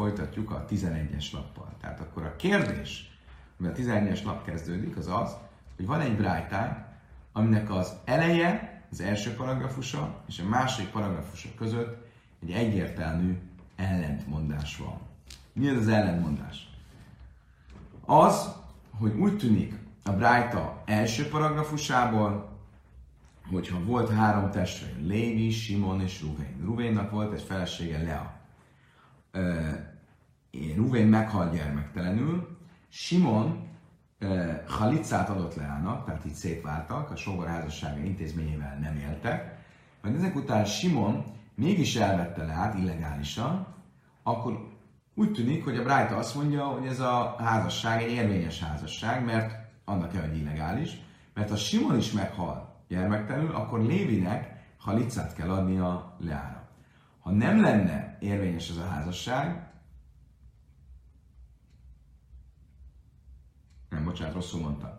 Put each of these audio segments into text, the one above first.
folytatjuk a 11-es lappal. Tehát akkor a kérdés, amivel a 11-es lap kezdődik, az az, hogy van egy brájtánk, aminek az eleje, az első paragrafusa és a második paragrafusa között egy egyértelmű ellentmondás van. Mi az az ellentmondás? Az, hogy úgy tűnik a Brájta első paragrafusából, hogyha volt három testvér, Lévi, Simon és Ruvén. Ruvénnak volt egy felesége, Lea. Ruvén meghalt gyermektelenül, Simon halicát adott Leának, tehát így szétváltak, a sógorházassága intézményével nem éltek, majd ezek után Simon mégis elvette Leát illegálisan, akkor úgy tűnik, hogy a Brájta azt mondja, hogy ez a házasság egy érvényes házasság, mert annak kell, hogy illegális, mert ha Simon is meghal gyermektelenül, akkor Lévinek halicát kell adnia Leára. Ha nem lenne érvényes ez a házasság, nem, bocsánat, rosszul mondtam.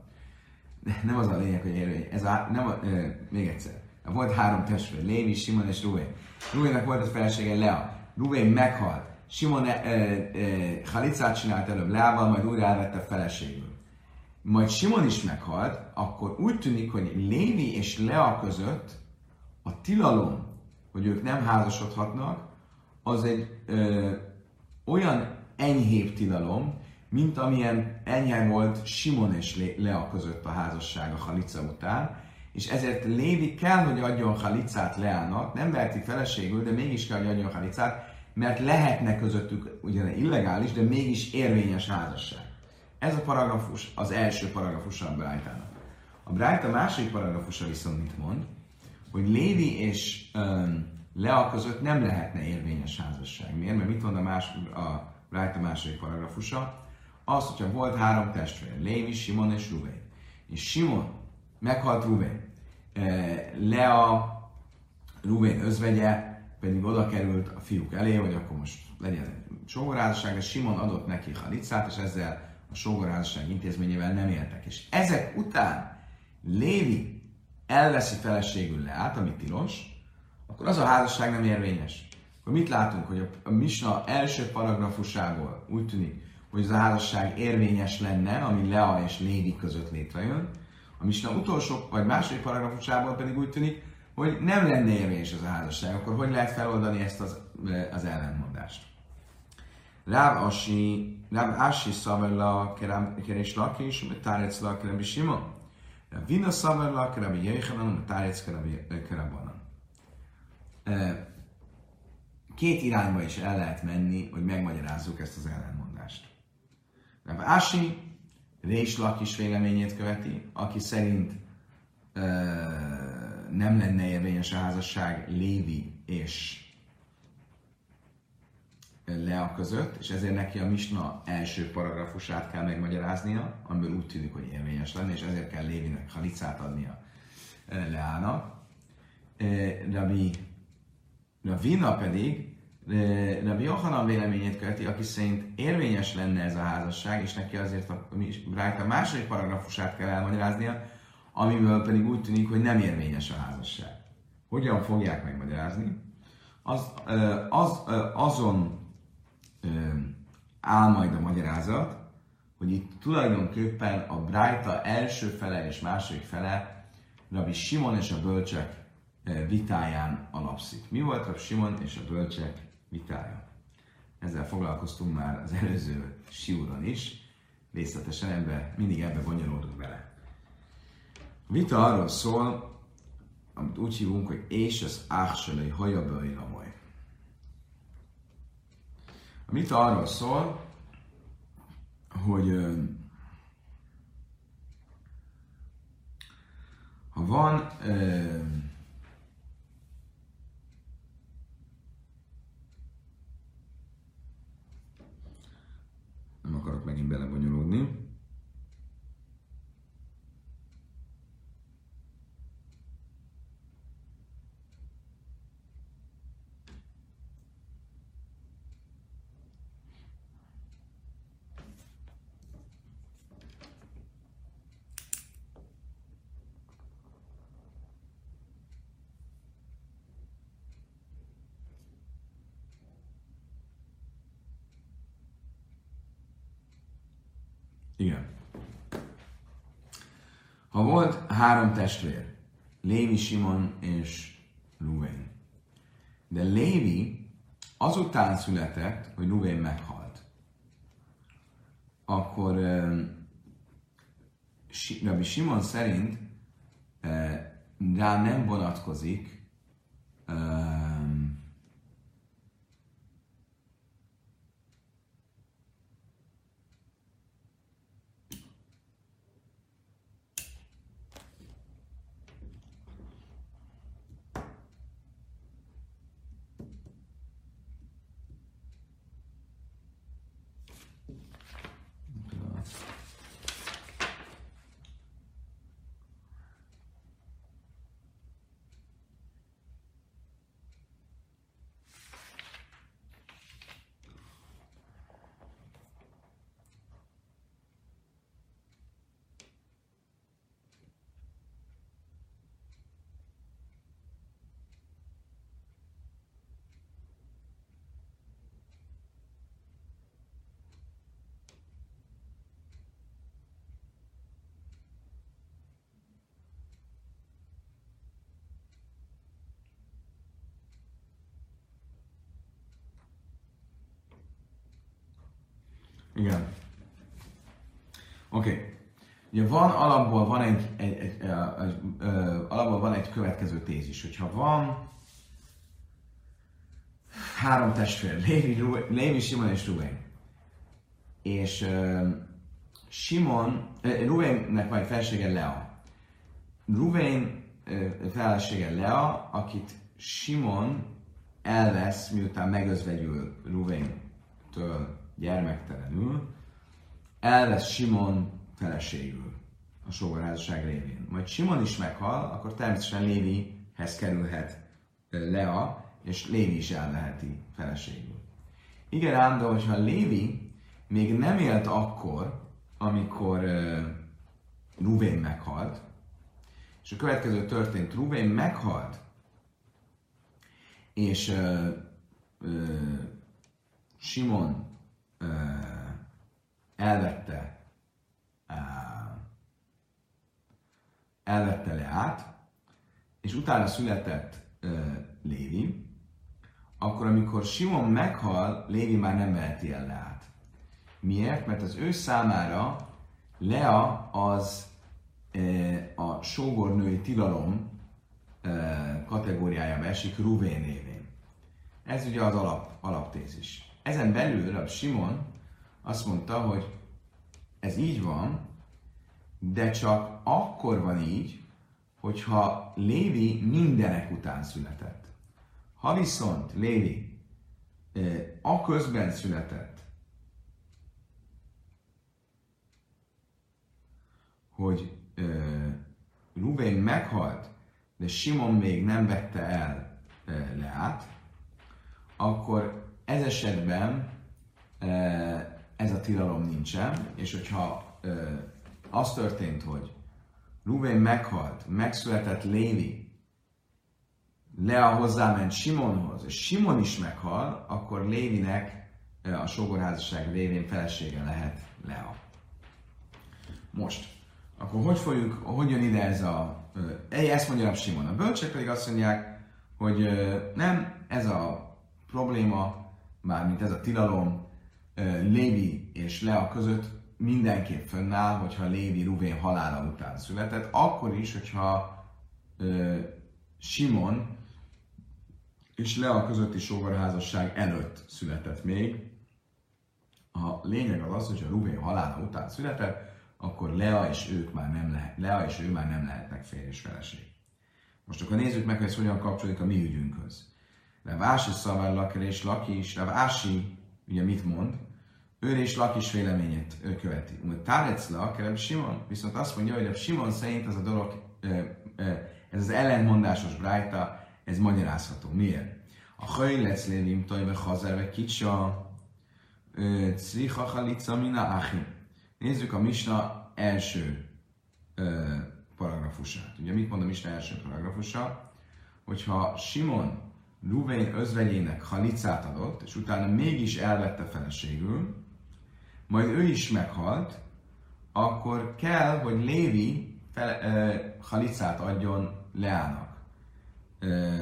Nem az a lényeg, hogy érvény. Ez a, nem a, e, még egyszer. Volt három testvér, Lévi, Simon és Ruvé. Ruvének volt a felesége Lea. Ruvé meghalt. Simon e, e, halicát csinált előbb Leával, majd újra elvette a feleségül. Majd Simon is meghalt, akkor úgy tűnik, hogy Lévi és Lea között a tilalom, hogy ők nem házasodhatnak, az egy ö, olyan enyhébb tilalom, mint amilyen enyhe volt Simon és Lea között a házasság a Halica után, és ezért Lévi kell, hogy adjon Halicát Leának, nem verti feleségül, de mégis kell, hogy adjon Halicát, mert lehetne közöttük ugyan illegális, de mégis érvényes házasság. Ez a paragrafus az első paragrafusa a Brájtának. A Brájta második paragrafusa viszont mit mond? Hogy Lévi és um, Lea között nem lehetne érvényes házasság. Miért? Mert mit mond a, más, a Brájta második paragrafusa? Az, hogyha volt három testvér, Lévi, Simon és Ruvén. És Simon meghalt Ruvén. Lea, Ruvén özvegye, pedig oda került a fiúk elé, hogy akkor most legyen egy sógorházasság, és Simon adott neki halicát, és ezzel a sógorházasság intézményével nem éltek. És ezek után Lévi elveszi feleségül leát, ami tilos, akkor az a házasság nem érvényes. Akkor mit látunk, hogy a, a Misna első paragrafusából úgy tűnik, hogy az a házasság érvényes lenne, ami Lea és Lévi között létrejön, a Misna utolsó vagy második paragrafusából pedig úgy tűnik, hogy nem lenne érvényes ez a házasság, akkor hogy lehet feloldani ezt az, az ellentmondást? Ráv Asi, Ráv Asi szavella kerés lakis, tárec la kerebi sima. Vina szavella kerebi jöjjhanan, tárec kerebanan. Két irányba is el lehet menni, hogy megmagyarázzuk ezt az ellentmondást. Ráv Asi Rés Lakis véleményét követi, aki szerint nem lenne érvényes a házasság Lévi és Lea között, és ezért neki a Misna első paragrafusát kell megmagyaráznia, amiből úgy tűnik, hogy érvényes lenne, és ezért kell Lévinek halicát adnia Leának. Rabbi Ravina pedig Rabbi Johanan véleményét követi, aki szerint érvényes lenne ez a házasság, és neki azért a, a második paragrafusát kell elmagyaráznia, amiből pedig úgy tűnik, hogy nem érvényes a házasság. Hogyan fogják megmagyarázni? Az, az, azon áll majd a magyarázat, hogy itt tulajdonképpen a Brájta első fele és második fele Rabbi Simon és a bölcsek vitáján alapszik. Mi volt Rabbi Simon és a bölcsek vitája? Ezzel foglalkoztunk már az előző siúron is, részletesen ebbe, mindig ebbe bonyolódunk bele. A vita arról szól, amit úgy hívunk, hogy és az áhselei hajabői ramoly. A vita arról szól, hogy ha van nem akarok megint belebonyolódni. Igen. Ha volt három testvér, Lévi, Simon és Ruven, de Lévi azután született, hogy Ruven meghalt, akkor Rabbi Simon szerint rá nem vonatkozik Igen. Oké. Okay. Ugye van alapból van egy, egy, egy, egy, egy alapból van egy következő tézis, hogyha van három testvér, Lévi, Lévi Simon és Ruben, és uh, Simon, uh, Rubennek van egy felsége Lea. Ruben uh, felsége Lea, akit Simon elvesz, miután megözvegyül Ruben-től gyermektelenül, elvesz Simon feleségül a sógorházasság révén. Majd Simon is meghal, akkor természetesen Lévihez kerülhet Lea, és Lévi is elveheti feleségül. Igen ám, de hogyha Lévi még nem élt akkor, amikor uh, Ruvén meghalt, és a következő történt, Ruvén meghalt, és uh, uh, Simon elvette elvette le át, és utána született Lévi, akkor amikor Simon meghal, Lévi már nem veheti el Leát. Miért? Mert az ő számára Lea az a sógornői tilalom kategóriájába esik Ruvén révén. Ez ugye az alap, alaptézis. Ezen belül a Simon azt mondta, hogy ez így van, de csak akkor van így, hogyha Lévi mindenek után született. Ha viszont Lévi a közben született, hogy Rubén meghalt, de Simon még nem vette el Leát, akkor ez esetben ez a tilalom nincsen, és hogyha az történt, hogy Rubén meghalt, megszületett Lévi, Lea hozzáment Simonhoz, és Simon is meghal, akkor Lévinek a sógorházasság révén felesége lehet Lea. Most, akkor hogy fogjuk, hogy jön ide ez a... Ezt mondja a Simon. A bölcsek pedig azt mondják, hogy nem, ez a probléma, mármint ez a tilalom Lévi és Lea között mindenképp fönnáll, hogyha Lévi Ruvén halála után született, akkor is, hogyha Simon és Lea közötti sógorházasság előtt született még. A lényeg az az, hogy a Ruvén halála után született, akkor Lea és ők már nem lehet, Lea és ő már nem lehetnek férj és feleség. Most akkor nézzük meg, hogy ez hogyan kapcsolódik a mi ügyünkhöz. Vási Szavar Laker és Laki is, Vási ugye mit mond? Ő és Lakis véleményét ő követi. Tárecla, Kerem Simon, viszont azt mondja, hogy Simon szerint az a dolog, ez az ellentmondásos brájta, ez magyarázható. Miért? A hajlec lévim tojve hazerve kicsa cricha halica mina achim. Nézzük a Misna első paragrafusát. Ugye mit mond a Misna első paragrafusa? Hogyha Simon Ruvén özvegyének halicát adott, és utána mégis elvette feleségül, majd ő is meghalt, akkor kell, hogy Lévi fel, ö, halicát adjon Leának. Ö,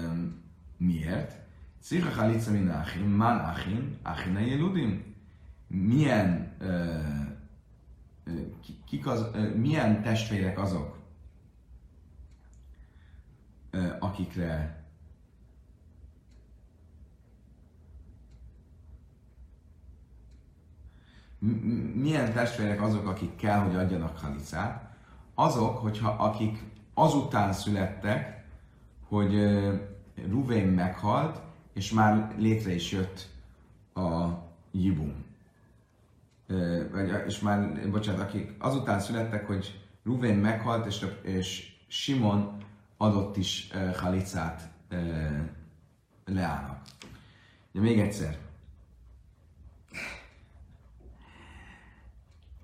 miért? Szirha halica min achin, man achin, achina jeludim. Milyen, ö, kik az, ö, milyen testvérek azok, ö, akikre milyen testvérek azok, akik kell, hogy adjanak halicát? Azok, hogyha akik azután születtek, hogy Ruvén meghalt, és már létre is jött a Jibum. És már, bocsánat, akik azután születtek, hogy Ruvén meghalt, és, és Simon adott is halicát Leának. De még egyszer,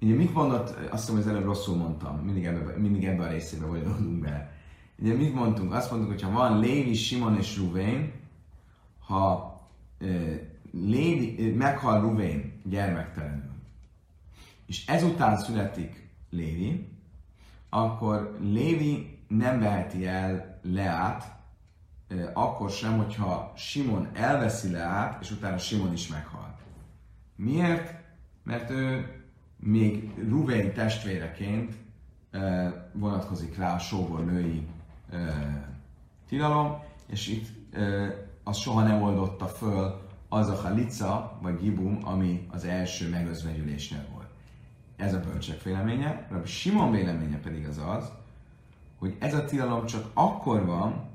Ugye mit mondott, azt hiszem, hogy az előbb rosszul mondtam, mindig ebbe, mindig ebbe a részébe vagyunk be. Ugye mit mondtunk? Azt mondtuk, hogy ha van Lévi, Simon és Ruvén, ha e, Lévi, meghal Ruvén gyermektelenül, és ezután születik Lévi, akkor Lévi nem veheti el Leát, e, akkor sem, hogyha Simon elveszi Leát, és utána Simon is meghal. Miért? Mert ő még Ruvén testvéreként vonatkozik rá a sógor női tilalom, és itt az soha nem oldotta föl az a halica, vagy gibum, ami az első megözvegyülésnél volt. Ez a bölcsek véleménye. Rabbi Simon véleménye pedig az az, hogy ez a tilalom csak akkor van,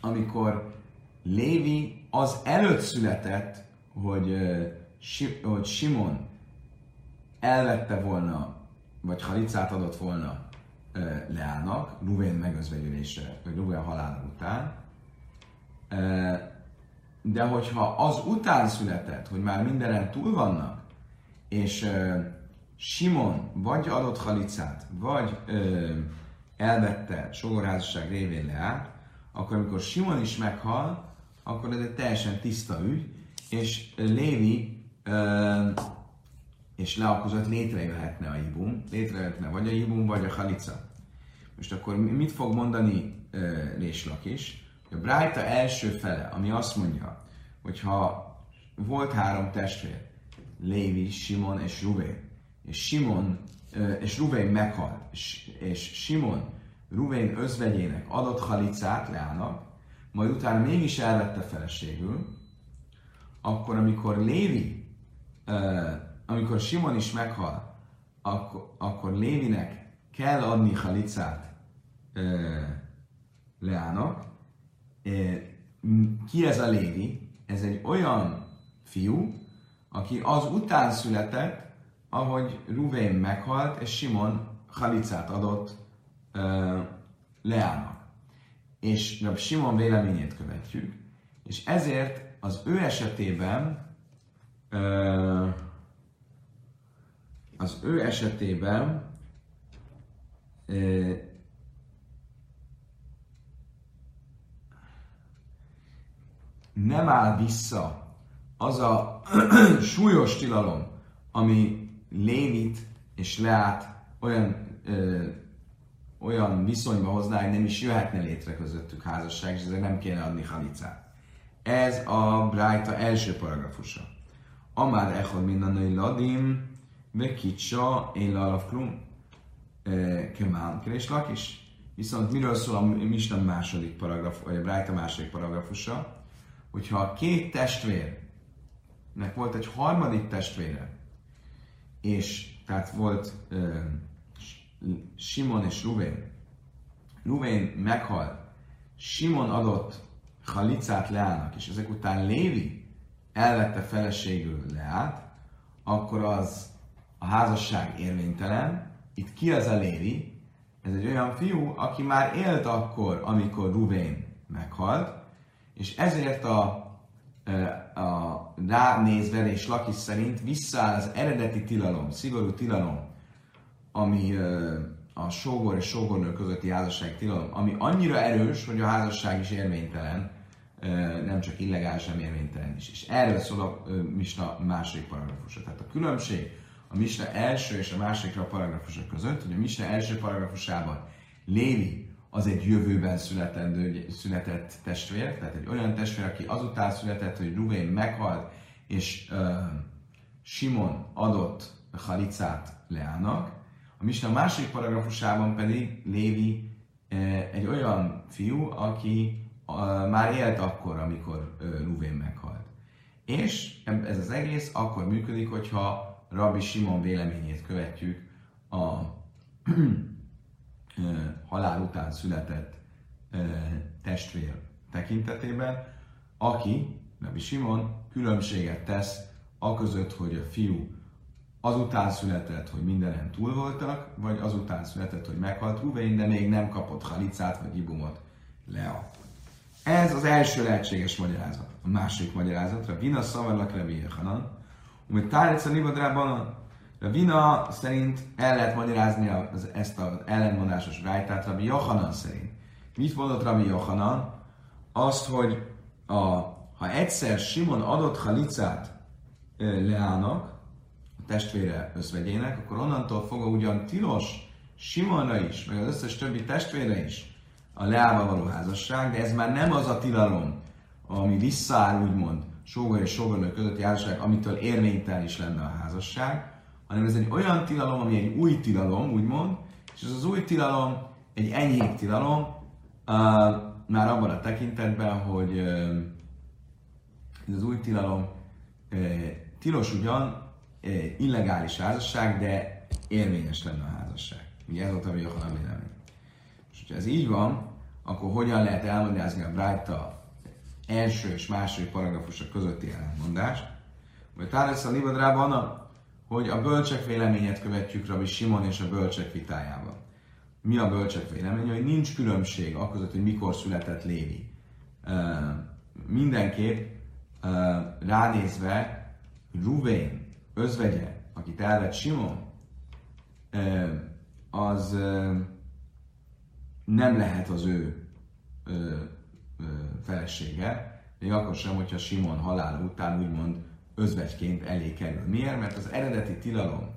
amikor Lévi az előtt született, hogy, hogy Simon elvette volna, vagy halicát adott volna Leának, Ruvén megözvegyülésre, vagy Ruvén halála után, de hogyha az után született, hogy már mindenen túl vannak, és Simon vagy adott halicát, vagy elvette sogorházasság révén leállt, akkor amikor Simon is meghal, akkor ez egy teljesen tiszta ügy, és Lévi és le között létrejöhetne a ibum, létrejöhetne vagy a ibum, vagy a halica. Most akkor mit fog mondani uh, Réslak is? A Brájta első fele, ami azt mondja, hogy ha volt három testvér, Lévi, Simon és Ruvén, és Simon és Ruvén meghalt, és, Simon Ruvén özvegyének adott halicát Leának, majd utána mégis elvette feleségül, akkor amikor Lévi amikor Simon is meghal, akkor, akkor Lévinek kell adni halicát e, Leának. E, ki ez a Lévi? Ez egy olyan fiú, aki az után született, ahogy Ruvén meghalt, és Simon halicát adott e, Leának. És Simon véleményét követjük, és ezért az ő esetében uh, az ő esetében nem áll vissza az a súlyos tilalom, ami Lévit és Leát olyan, ö, olyan viszonyba hozná, hogy nem is jöhetne létre közöttük házasság, és ezért nem kéne adni halicát. Ez a Brájta első paragrafusa. Amár echod minden ladim, Vekicsa, én lalav klum, kemán, keres lakis. Viszont miről szól a Misna második paragraf, vagy a Brájta második paragrafusa, hogyha a két testvérnek volt egy harmadik testvére, és tehát volt uh, Simon és Ruvén, Ruvén meghalt, Simon adott halicát Leának, és ezek után Lévi elvette feleségül Leát, akkor az a házasság érvénytelen, itt ki az a Lévi? Ez egy olyan fiú, aki már élt akkor, amikor Ruvén meghalt, és ezért a, a ránézve és Lakis szerint visszaáll az eredeti tilalom, szigorú tilalom, ami a sógor és sógornő közötti házasság tilalom, ami annyira erős, hogy a házasság is érvénytelen, nem csak illegális, hanem érvénytelen is. És erről szól a Misna második paragrafusa. Tehát a különbség a Misna első és a másodikra paragrafusok között, hogy a Misna első paragrafusában Lévi az egy jövőben születendő, született testvér, tehát egy olyan testvér, aki azután született, hogy Ruvén meghalt, és uh, Simon adott Halicát Leának. A Misna a második paragrafusában pedig Lévi uh, egy olyan fiú, aki uh, már élt akkor, amikor uh, Ruvén meghalt. És ez az egész akkor működik, hogyha Rabbi Simon véleményét követjük a halál után született testvér tekintetében, aki, Rabbi Simon, különbséget tesz a között, hogy a fiú azután született, hogy mindenen túl voltak, vagy azután született, hogy meghalt Ruvain, de még nem kapott halicát vagy ibumot Lea. Ez az első lehetséges magyarázat. A második magyarázatra, Vina Szavarlak Revi Hanan, amit Libadrában a Vina szerint el lehet magyarázni az, ezt az ellenmondásos rájtát Rabbi Johanan szerint. Mit mondott Rabbi Johanan? Azt, hogy a, ha egyszer Simon adott halicát Leának, a testvére özvegyének, akkor onnantól fogva ugyan tilos Simonra is, meg az összes többi testvére is a Leával való házasság, de ez már nem az a tilalom, ami visszaáll úgymond sógor és sógornő közötti házasság, amitől érvénytelen is lenne a házasság, hanem ez egy olyan tilalom, ami egy új tilalom, úgymond, és ez az új tilalom egy enyhébb tilalom, uh, már abban a tekintetben, hogy uh, ez az új tilalom uh, tilos ugyan, uh, illegális házasság, de érvényes lenne a házasság. Ugye ez volt a Johanna vélemény. És hogyha ez így van, akkor hogyan lehet elmagyarázni a Brájta első és második paragrafusok közötti ellentmondást? Vagy Táresz a Libadrában hogy a bölcsek véleményet követjük Rabbi Simon és a bölcsek vitájában. Mi a bölcsek véleménye? Hogy nincs különbség a között, hogy mikor született Lévi. Mindenképp ránézve Ruvén özvegye, akit elvett Simon, az nem lehet az ő felesége, még akkor sem, hogyha Simon halála után úgymond özvegyként elé kerül. Miért? Mert az eredeti tilalom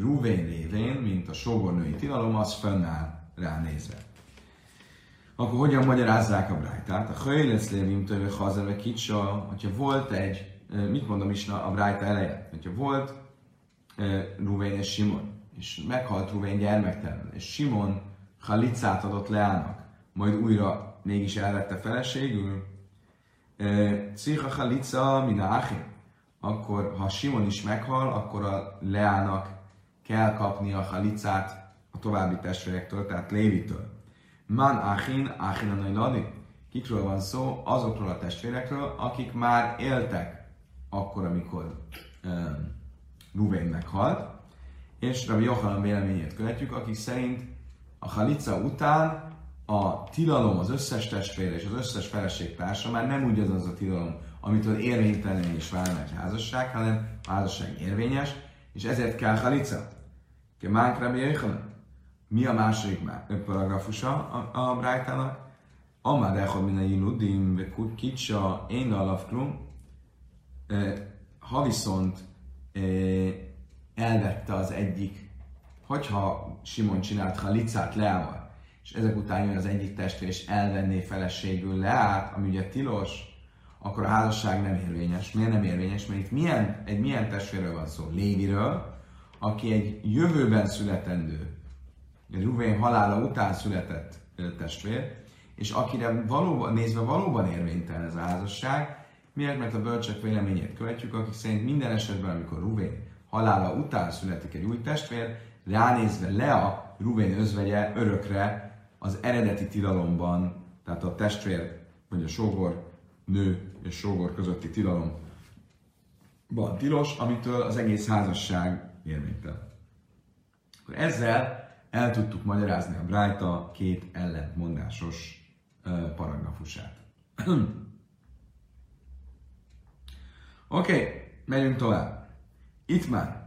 Ruvén révén, mint a sógornői tilalom, az fönnáll ránézve. Akkor hogyan magyarázzák a brájtát? A Hajlec Lévim tőle hazave kicsa, hogyha volt egy, mit mondom is a brájta eleje? Hogyha volt Ruvén és Simon, és meghalt Ruvén gyermektelen, és Simon halicát adott Leának, majd újra mégis elvette feleségül, Cicha halica mina achim akkor ha Simon is meghal, akkor a Leának kell kapni a halicát a további testvérektől, tehát Lévitől. Man Achin, Achin Anailadi. Kikről van szó? Azokról a testvérekről, akik már éltek akkor, amikor um, Ruvén meghalt, és Rabbi Yochanan véleményét követjük, akik szerint a halica után a tilalom az összes testvére és az összes feleségtársa már nem úgy az a tilalom, amitől érvénytelen is válna egy házasság, hanem a házasság érvényes, és ezért kell halica. Kemánk Rabbi Mi a második paragrafusa a, a Brájtának? Amár echod min a jiludim, ve kicsa, én alapklum, ha viszont elvette az egyik, hogyha Simon csinált halicát Leával, és ezek után jön az egyik testvér, és elvenné feleségül Leát, ami ugye tilos, akkor a házasság nem érvényes. Miért nem érvényes? Mert itt milyen, egy milyen testvérről van szó? Léviről, aki egy jövőben születendő, Ruvén halála után született testvér, és akire valóban, nézve valóban érvénytelen ez a házasság, miért? Mert a bölcsek véleményét követjük, akik szerint minden esetben, amikor Ruvén halála után születik egy új testvér, ránézve Lea, Ruvén özvegye örökre az eredeti tilalomban, tehát a testvér vagy a sógor nő és sógor közötti tilalom van tilos, amitől az egész házasság érvénytelen. Akkor ezzel el tudtuk magyarázni a Brájta két ellentmondásos paragrafusát. Oké, okay, megyünk tovább. Itt már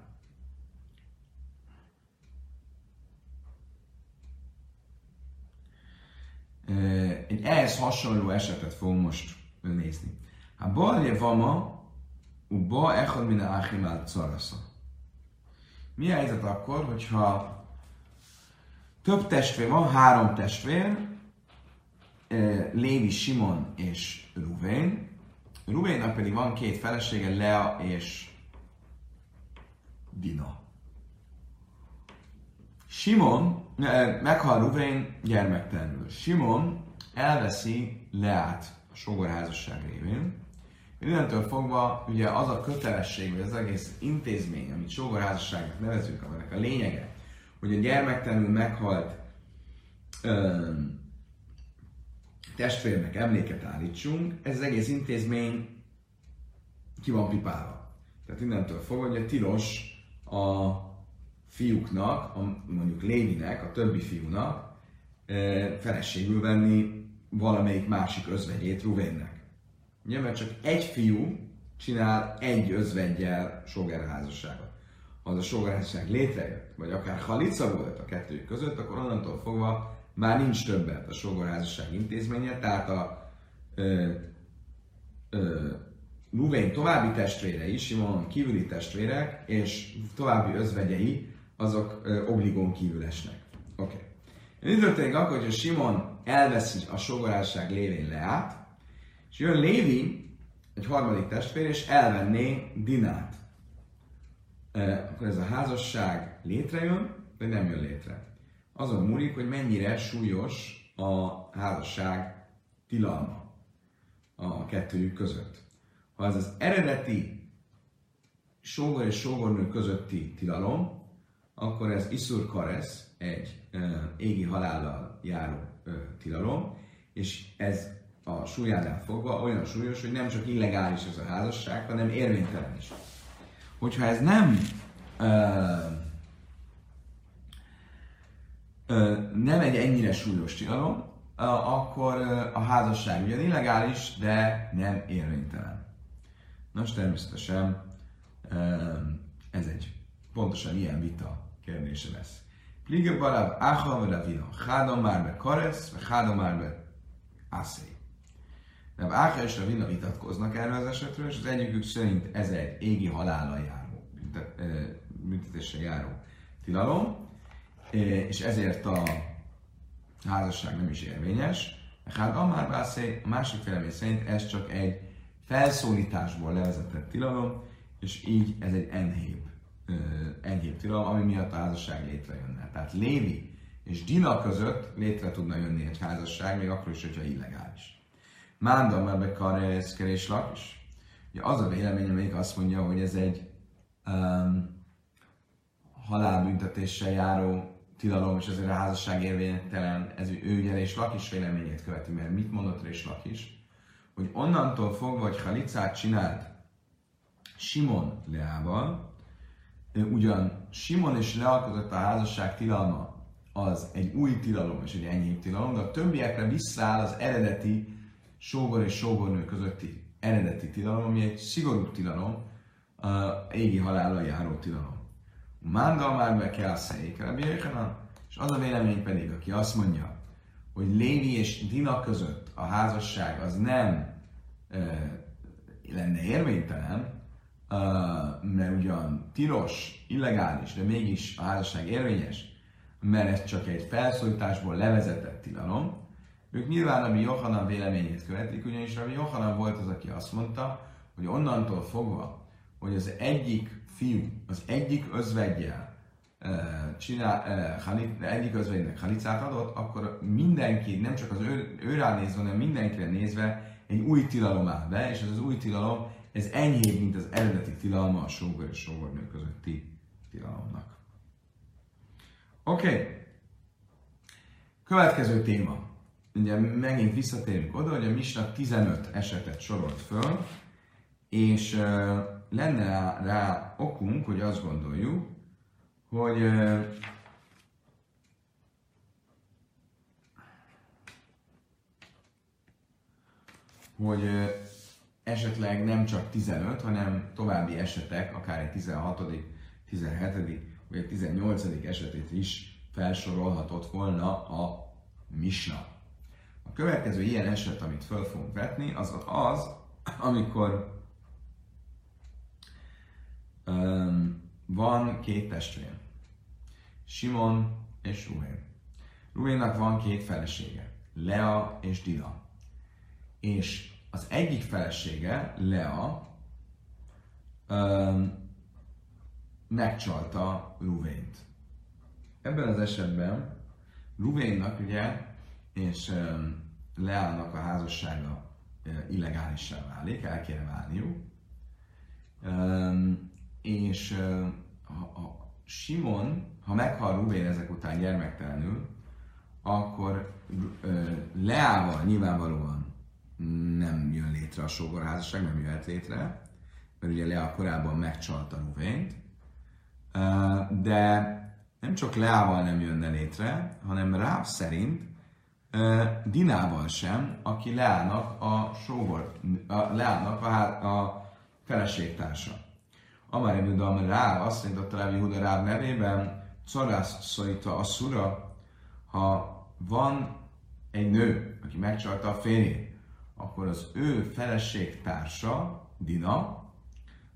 egy ehhez hasonló esetet fogunk most nézni. Ha balje vama, u ba echad mine achim al carasza. Mi a helyzet akkor, hogyha több testvér van, három testvér, Lévi, Simon és Ruvén. Ruvénnak pedig van két felesége, Lea és Dina. Simon, meghal Ruvén gyermektelenül. Simon elveszi Leát a sogorházasság révén. Innentől fogva ugye az a kötelesség, vagy az egész intézmény, amit sógorházasságnak nevezünk, aminek a lényege, hogy a gyermektelenül meghalt ö, testvérnek emléket állítsunk, ez az egész intézmény ki van pipálva. Tehát innentől fogva, hogy tilos a fiúknak, a, mondjuk Lévinek, a többi fiúnak feleségül venni valamelyik másik özvegyét Ruvénnek. Ugye, mert csak egy fiú csinál egy özvegyel sógerházasságot. Ha az a sógerházasság létrejött, vagy akár halica volt a kettőjük között, akkor onnantól fogva már nincs többet a sógorházasság intézménye, tehát a ö, ö, Ruvén további testvére is, Simon kívüli testvérek, és további özvegyei, azok obligón kívül esnek. Oké. Okay. Mi történik akkor, hogy a Simon elveszi a sógorházasság lévén Leát, és jön Lévi, egy harmadik testvér, és elvenné Dinát. Akkor ez a házasság létrejön, vagy nem jön létre? Azon múlik, hogy mennyire súlyos a házasság tilalma a kettőjük között. Ha ez az eredeti sógor és sógornő közötti tilalom, akkor ez Iszur Karesz, egy égi halállal járó tilalom, és ez a súlyánál fogva olyan súlyos, hogy nem csak illegális ez a házasság, hanem érvénytelen is. Hogyha ez nem ö, ö, nem egy ennyire súlyos tilalom, akkor a házasság ugyan illegális, de nem érvénytelen. Nos, természetesen ez egy pontosan ilyen vita kérdése lesz. Pliga barav áha vina, hádom már be karesz, vagy hádom már be ászé. De Áka és Ravina vitatkoznak erről az esetről, és az egyikük szerint ez egy égi halállal járó, büntetéssel járó tilalom, és ezért a házasság nem is érvényes. Hát Amár Bászé, a másik vélemény szerint ez csak egy felszólításból levezetett tilalom, és így ez egy enyhébb, enyhébb tilalom, ami miatt a házasság létrejönne. Tehát Lévi és Dina között létre tudna jönni egy házasság, még akkor is, hogyha illegális. Mándam ebbe kareszkerés lakis. Ugye az a vélemény, amelyik azt mondja, hogy ez egy um, halálbüntetéssel járó tilalom, és ezért a házasság érvénytelen, ez ő és Lakis véleményét követi, mert mit mondott és Lakis? Hogy onnantól fogva, hogy Halicát csinált Simon Leával, ugyan Simon és Lea a házasság tilalma az egy új tilalom és egy enyhébb tilalom, de a többiekre visszaáll az eredeti sógor és sógornő közötti eredeti tilalom, ami egy szigorú tilalom, a égi halállal járó tilalom. Mándal már be kell székre, és az a vélemény pedig, aki azt mondja, hogy Lévi és Dina között a házasság az nem e, lenne érvénytelen, mert ugyan tilos, illegális, de mégis a házasság érvényes, mert ez csak egy felszólításból levezetett tilalom, ők nyilván Rabbi Johanan véleményét követik, ugyanis Rabbi Johanan volt az, aki azt mondta, hogy onnantól fogva, hogy az egyik fiú, az egyik özvegyel csinál, egyik özvegynek halicát adott, akkor mindenki, nem csak az ő, őrá nézve, hanem mindenkire nézve egy új tilalom áll be, és ez az új tilalom, ez enyhébb, mint az eredeti tilalma a sógor és sógornő közötti tilalomnak. Oké. Okay. Következő téma ugye megint visszatérünk oda, hogy a Misna 15 esetet sorolt föl, és uh, lenne rá, rá okunk, hogy azt gondoljuk, hogy uh, hogy esetleg nem csak 15, hanem további esetek, akár egy 16., 17. vagy egy 18. esetét is felsorolhatott volna a Misna. A következő ilyen eset, amit föl fogunk vetni, az az, amikor um, van két testvér. Simon és Ruvén. Ruvénnak van két felesége, Lea és Dina. És az egyik felesége, Lea, öm, megcsalta Ruvént. Ebben az esetben Ruvénnak ugye, és öm, Leának a házassága illegálissá válik, el kéne válniuk. Öm, és öm, a, Simon, ha meghal Ruvén ezek után gyermektelenül, akkor ö, Leával nyilvánvalóan nem jön létre a sógorházasság, nem jöhet létre, mert ugye Lea korábban megcsalta Ruvént, de nem csak Leával nem jönne létre, hanem Ráv szerint Dinával sem, aki Leának a sógor, a, Leának a, a feleségtársa. Amár Ibn Ráv azt mondta Ráv Huda Ráv nevében, Szarász szorítva a szura, ha van egy nő, aki megcsalta a férjét, akkor az ő feleségtársa, Dina,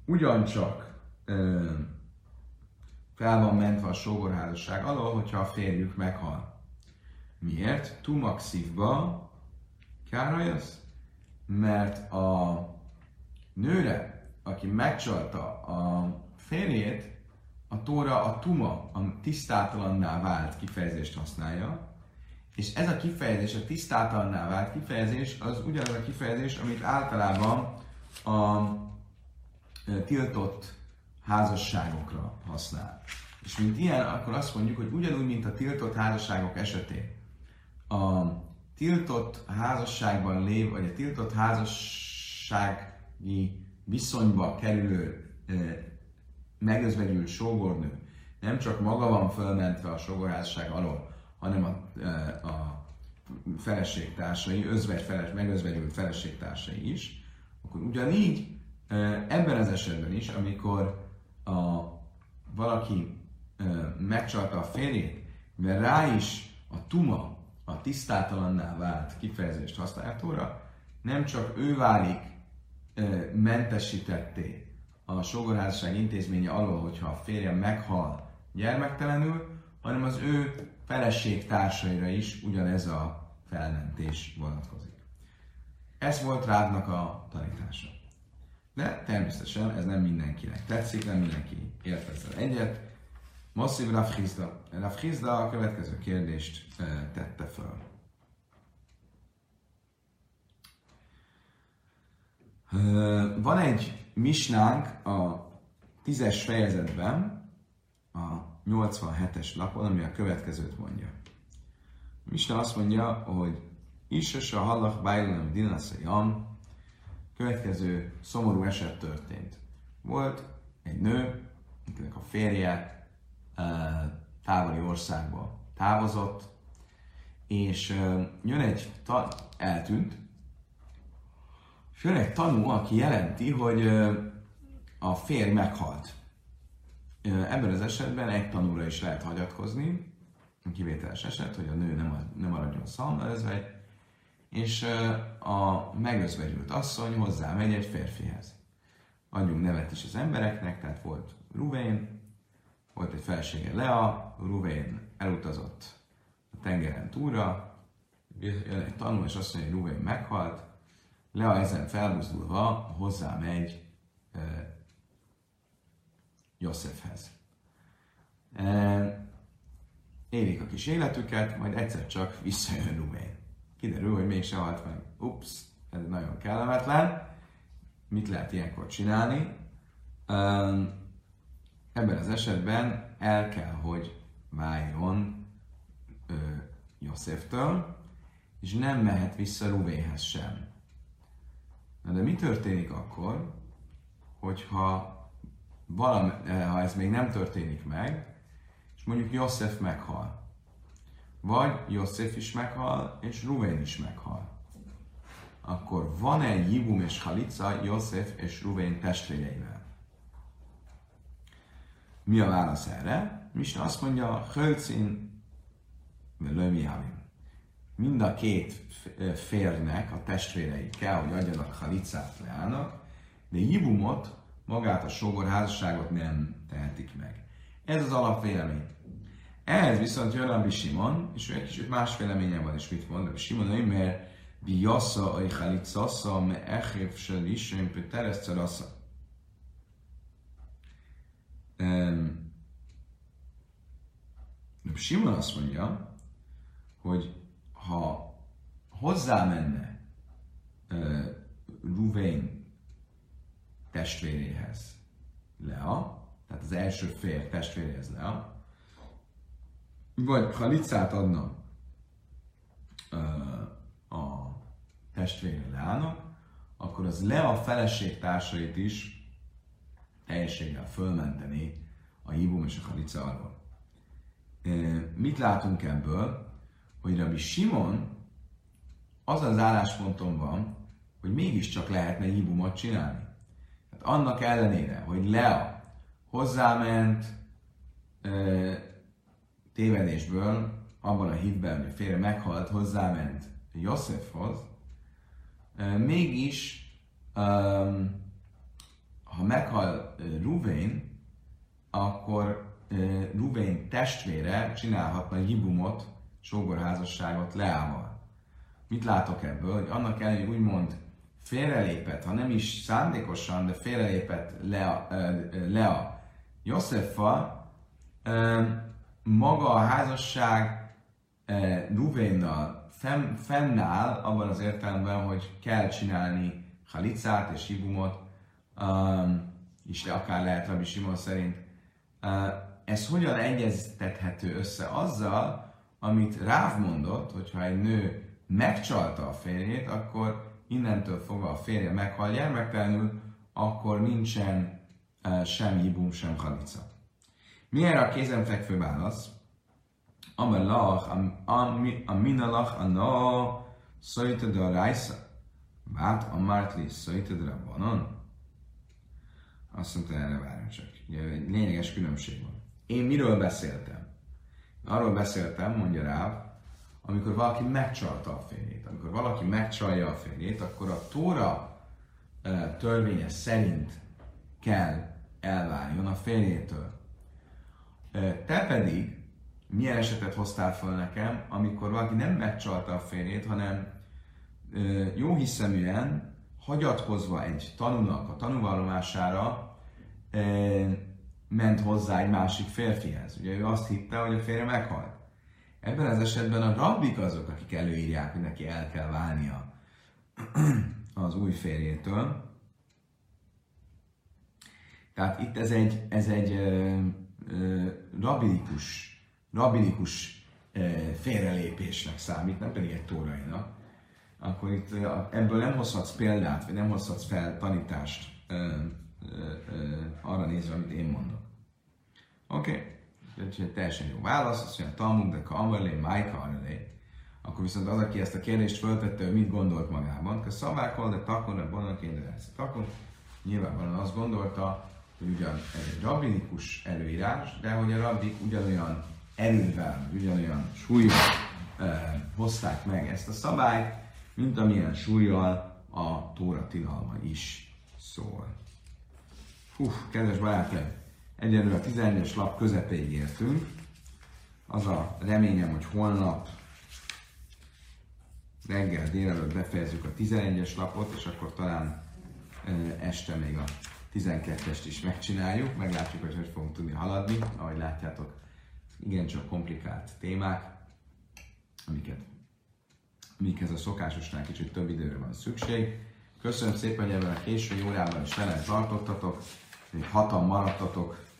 ugyancsak ö, fel van mentve a sógorházasság alól, hogyha a férjük meghal. Miért? Tumak szívba kárajasz? Mert a nőre, aki megcsalta a férjét, a tóra a tuma, a tisztátalanná vált kifejezést használja, és ez a kifejezés, a tisztátalanná vált kifejezés, az ugyanaz a kifejezés, amit általában a tiltott házasságokra használ. És mint ilyen, akkor azt mondjuk, hogy ugyanúgy, mint a tiltott házasságok esetén, a tiltott házasságban lév, vagy a tiltott házassági viszonyba kerülő megözvegyült sógornő nem csak maga van fölmentve a sógorházasság alól, hanem a, e, a feleségtársai, özvegy feles, megözvegyült feleségtársai is, akkor ugyanígy e, ebben az esetben is, amikor a, valaki e, megcsalta a férjét, mert rá is a tuma, a tisztátalanná vált kifejezést használatóra, nem csak ő válik mentesítetté a sógorházasság intézménye alól, hogyha a férje meghal gyermektelenül, hanem az ő feleség társaira is ugyanez a felmentés vonatkozik. Ez volt Rádnak a tanítása. De természetesen ez nem mindenkinek tetszik, nem mindenki ért ezzel egyet. Masszív Rafhizda. Rafhizda a következő kérdést e, tette föl. E, van egy misnánk a tízes fejezetben, a 87-es lapon, ami a következőt mondja. Mista azt mondja, hogy Isasa hallach bájlem dinaszajam, következő szomorú eset történt. Volt egy nő, akinek a férje távoli országba távozott, és jön egy, ta- eltűnt, és jön egy tanú, aki jelenti, hogy a férj meghalt. Ebben az esetben egy tanúra is lehet hagyatkozni, kivételes eset, hogy a nő nem, nem maradjon szalmaözvegy, és a megözvegyült asszony hozzá megy egy férfihez. Adjunk nevet is az embereknek, tehát volt Ruvén, volt egy felsége Lea, Ruvén elutazott a tengeren túlra, jön egy tanul, és azt mondja, hogy Ruvén meghalt, Lea ezen felbuzdulva hozzá megy Józsefhez. Élik a kis életüket, majd egyszer csak visszajön Rumén. Kiderül, hogy mégsem halt meg. Ups, ez nagyon kellemetlen. Mit lehet ilyenkor csinálni? Ebben az esetben el kell, hogy váljon Józseftől, és nem mehet vissza Ruvénhez sem. Na de mi történik akkor, hogyha valami, eh, ha ez még nem történik meg, és mondjuk József meghal, vagy József is meghal, és Ruven is meghal, akkor van-e Jibum és Halica József és Ruven testvéreivel? Mi a válasz erre? Misna azt mondja, Hölcin Lömiávim. Mind a két férnek a testvérei kell, hogy adjanak halicát leállnak, de Jibumot magát a sógor házasságot nem tehetik meg. Ez az alapvélemény. Ehhez viszont jön Rabbi Simon, és egy kicsit más véleménye van, és mit mond? Rabbi Simon, hogy mert biassa a chalicassa, me echev se lishem peteres cerassa. Rabbi Simon azt mondja, hogy ha hozzá menne uh, Ruvén testvéréhez Lea, tehát az első fér testvéréhez Lea, vagy halicát adna uh, a testvére Leának, akkor az Lea feleség társait is teljességgel fölmenteni a hívum és a halica alól. Mit látunk ebből? Hogy Rabbi Simon az az állásponton van, hogy mégiscsak lehetne hívumot csinálni. Annak ellenére, hogy Lea hozzáment ö, tévedésből, abban a hitben, hogy félre meghalt, hozzáment Józsefhoz, mégis, ö, ha meghal Ruvén, akkor Ruvén testvére csinálhatna hibumot, sógorházasságot Leával. Mit látok ebből? Hogy annak ellenére, hogy úgymond félrelépett, ha nem is szándékosan, de félrelépett Lea, Lea Józsefa, maga a házasság Ruvénnal fenn, fennáll abban az értelemben, hogy kell csinálni halicát és hibumot, és akár lehet Rabbi Simon szerint. Ez hogyan egyeztethető össze azzal, amit Ráv mondott, hogyha egy nő megcsalta a férjét, akkor innentől fogva a férje meghal gyermektelenül, akkor nincsen uh, sem hibum, sem halica. Mi erre a kézenfekvő válasz? Amelach, a minalach, a na, szajted a rajsza. Vát a mártli, szajted a rabbanon. Azt mondta, erre várjunk csak. Ugye, egy lényeges különbség van. Én miről beszéltem? Arról beszéltem, mondja Ráv, amikor valaki megcsalta a férjét. Amikor valaki megcsalja a férjét, akkor a Tóra törvénye szerint kell elváljon a férjétől. Te pedig milyen esetet hoztál fel nekem, amikor valaki nem megcsalta a férjét, hanem jó hiszeműen, hagyatkozva egy tanúnak a tanúvallomására, ment hozzá egy másik férfihez. Ugye ő azt hitte, hogy a férje meghalt. Ebben az esetben a rabbik azok, akik előírják, hogy neki el kell válnia az új férjétől. Tehát itt ez egy, ez egy ö, ö, rabinikus, rabinikus ö, félrelépésnek számít, nem pedig egy tórainak. Akkor itt ebből nem hozhatsz példát, vagy nem hozhatsz fel tanítást ö, ö, ö, arra nézve, amit én mondok. Oké. Okay egy teljesen jó válasz, azt mondja, Talmud, de ka amarlé, májka. Akkor viszont az, aki ezt a kérdést föltette, hogy mit gondolt magában, hogy szavák de takon, de bonan kérdez. Takon nyilvánvalóan azt gondolta, hogy ugyan ez egy rabbinikus előírás, de hogy a rabbik ugyanolyan erővel, ugyanolyan súlyjal eh, hozták meg ezt a szabályt, mint amilyen súlyjal a Tóra tilalma is szól. Hú, kedves barátaim! Egyelőre a 11-es lap közepéig értünk. Az a reményem, hogy holnap reggel délelőtt befejezzük a 11-es lapot, és akkor talán este még a 12-est is megcsináljuk, meglátjuk, hogy hogy fogunk tudni haladni. Ahogy látjátok, igencsak komplikált témák, amiket amikhez a szokásosnál kicsit több időre van szükség. Köszönöm szépen, hogy ebben a késői órában is velem tartottatok, még hatan maradtatok,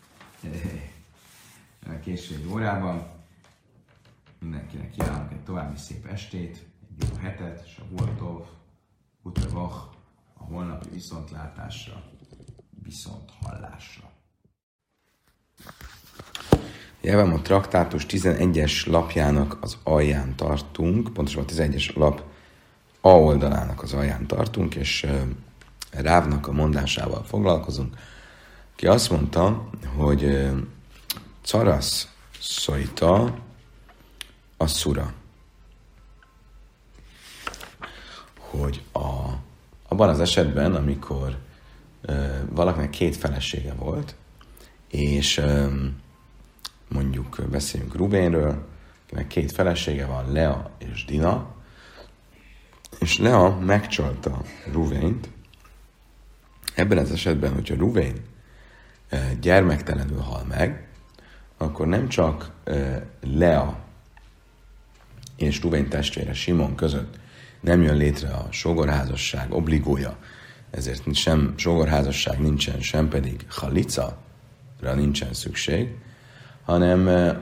késői órában. Mindenkinek kívánok egy további szép estét, egy jó hetet, Shavuotov, Utevach, a holnapi viszontlátásra, viszont hallásra. Jelen a traktátus 11-es lapjának az alján tartunk, pontosabban a 11-es lap A oldalának az alján tartunk, és Rávnak a mondásával foglalkozunk ki azt mondta, hogy carasz szojta a szura. Hogy a, abban az esetben, amikor uh, valakinek két felesége volt, és um, mondjuk beszéljünk Rubénről, akinek két felesége van, Lea és Dina, és Lea megcsalta Ruvént. Ebben az esetben, hogyha Ruvén gyermektelenül hal meg, akkor nem csak Lea és Ruvén testvére Simon között nem jön létre a sogorházasság obligója, ezért sem sogorházasság nincsen, sem pedig halica, nincsen szükség, hanem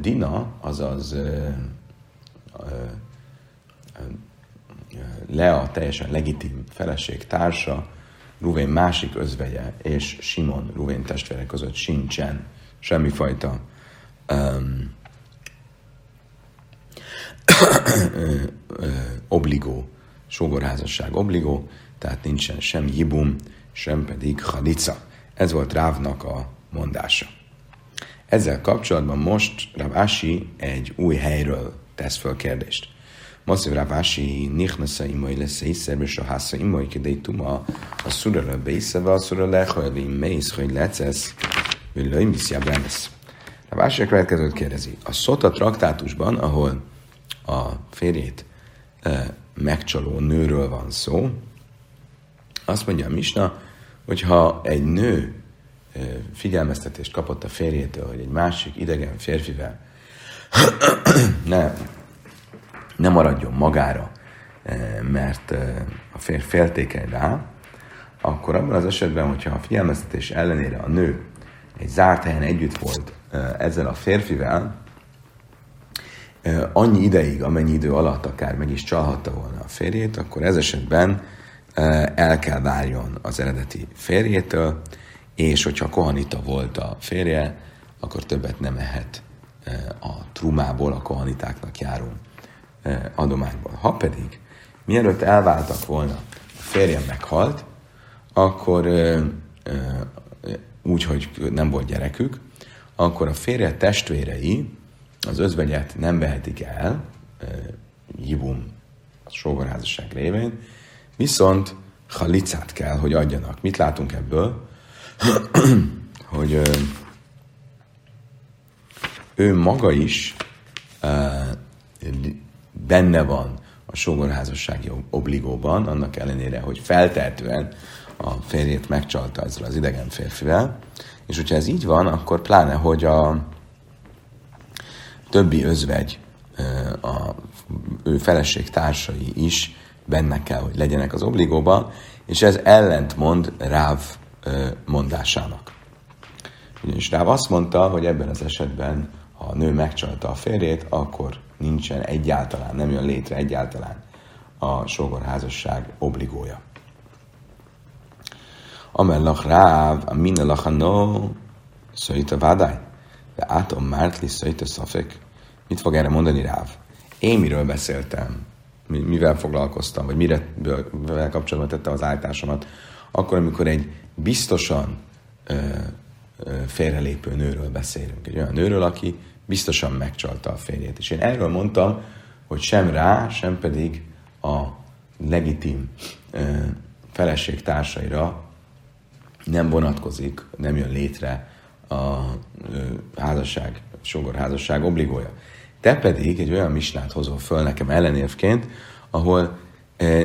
Dina, azaz Lea teljesen legitim feleség társa, Ruvén másik özvegye és Simon Ruvén testvére között sincsen semmifajta um, obligó, sógorházasság obligó, tehát nincsen sem jibum, sem pedig halica. Ez volt Rávnak a mondása. Ezzel kapcsolatban most Rav egy új helyről tesz föl kérdést. Most Rav Ashi nichnasza imai lesz észre, és a hásza imai kedé tuma, a szurara bészeve, a szurara lehajli mész, hogy lecesz, hogy löjmisz lesz. Rav Ashi a következőt kérdezi. A Szota traktátusban, ahol a férjét e, megcsaló nőről van szó, azt mondja a Misna, hogyha egy nő figyelmeztetést kapott a férjétől, hogy egy másik idegen férfivel ne, ne maradjon magára, mert a férj féltékeny rá, akkor abban az esetben, hogyha a figyelmeztetés ellenére a nő egy zárt helyen együtt volt ezzel a férfivel, annyi ideig, amennyi idő alatt akár meg is csalhatta volna a férjét, akkor ez esetben el kell várjon az eredeti férjétől, és hogyha kohanita volt a férje, akkor többet nem ehet a trumából, a kohanitáknak járó adományból. Ha pedig mielőtt elváltak volna, a férje meghalt, akkor úgy, hogy nem volt gyerekük, akkor a férje testvérei az özvegyet nem vehetik el, jibum, a sógorházasság révén, viszont halicát kell, hogy adjanak. Mit látunk ebből? hogy ő maga is benne van a sógorházassági obligóban, annak ellenére, hogy feltehetően a férjét megcsalta ezzel az idegen férfivel, és hogyha ez így van, akkor pláne, hogy a többi özvegy, a ő feleség társai is benne kell, hogy legyenek az obligóban, és ez ellentmond Ráv mondásának. Ugyanis Ráv azt mondta, hogy ebben az esetben, ha a nő megcsalta a férjét, akkor nincsen egyáltalán, nem jön létre egyáltalán a sógorházasság obligója. Amellach Ráv, a minelach a no, a vádály, de átom mártli a szafek. Mit fog erre mondani Ráv? Én miről beszéltem? mivel foglalkoztam, vagy mire kapcsolatban tettem az állításomat, akkor, amikor egy biztosan ö, ö, félrelépő nőről beszélünk. Egy olyan nőről, aki biztosan megcsalta a férjét. És én erről mondtam, hogy sem rá, sem pedig a legitim feleség társaira nem vonatkozik, nem jön létre a házasság, sógorházasság obligója. Te pedig egy olyan misnát hozol föl nekem ellenérvként, ahol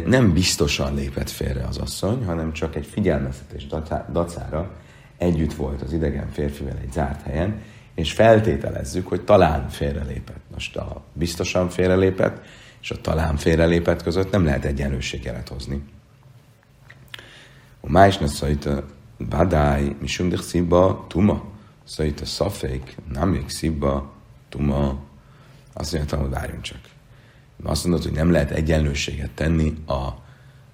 nem biztosan lépett félre az asszony, hanem csak egy figyelmeztetés dacára együtt volt az idegen férfivel egy zárt helyen, és feltételezzük, hogy talán félrelépett. Most a biztosan félrelépett és a talán félrelépett között nem lehet egyenlőséget hozni. A májsna szaita badály, mi sundich szibba, tuma, szaita szafék, nem szibba, tuma, azt mondja, hogy várjunk csak. Azt mondod, hogy nem lehet egyenlőséget tenni a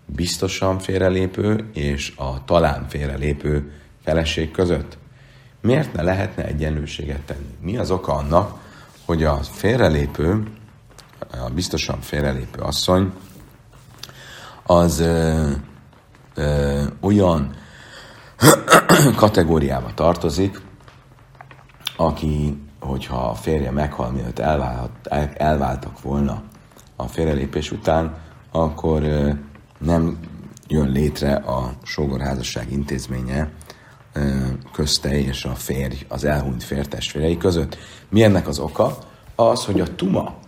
biztosan félrelépő és a talán félrelépő feleség között. Miért ne lehetne egyenlőséget tenni? Mi az oka annak, hogy a félrelépő, a biztosan félrelépő asszony, az ö, ö, olyan kategóriába tartozik, aki hogyha a férje meghal, mielőtt elvált, elváltak volna a félrelépés után, akkor nem jön létre a sógorházasság intézménye közte és a férj, az elhunyt fértestvérei között. Mi ennek az oka? Az, hogy a tuma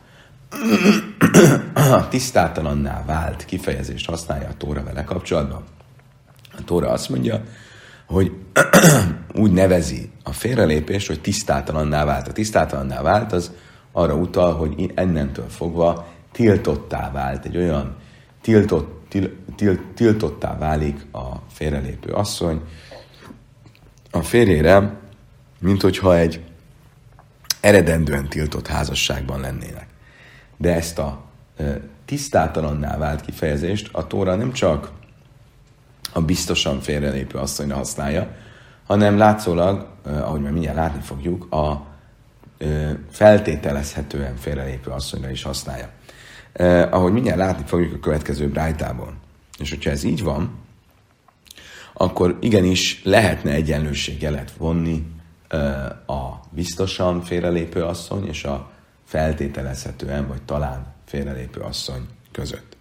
tisztátalanná vált kifejezést használja a Tóra vele kapcsolatban. A Tóra azt mondja, hogy úgy nevezi a félrelépést, hogy tisztátalanná vált. A tisztátalanná vált az arra utal, hogy ennentől fogva tiltottá vált, egy olyan tiltott, til, til, tiltottá válik a félrelépő asszony a férjére, mint hogyha egy eredendően tiltott házasságban lennének. De ezt a tisztátalanná vált kifejezést a Tóra nem csak a biztosan félrelépő asszonyra használja, hanem látszólag, ahogy már mindjárt látni fogjuk, a feltételezhetően félrelépő asszonyra is használja. Ahogy mindjárt látni fogjuk a következő brájtából. És hogyha ez így van, akkor igenis lehetne egyenlőséget vonni a biztosan félrelépő asszony és a feltételezhetően vagy talán félrelépő asszony között.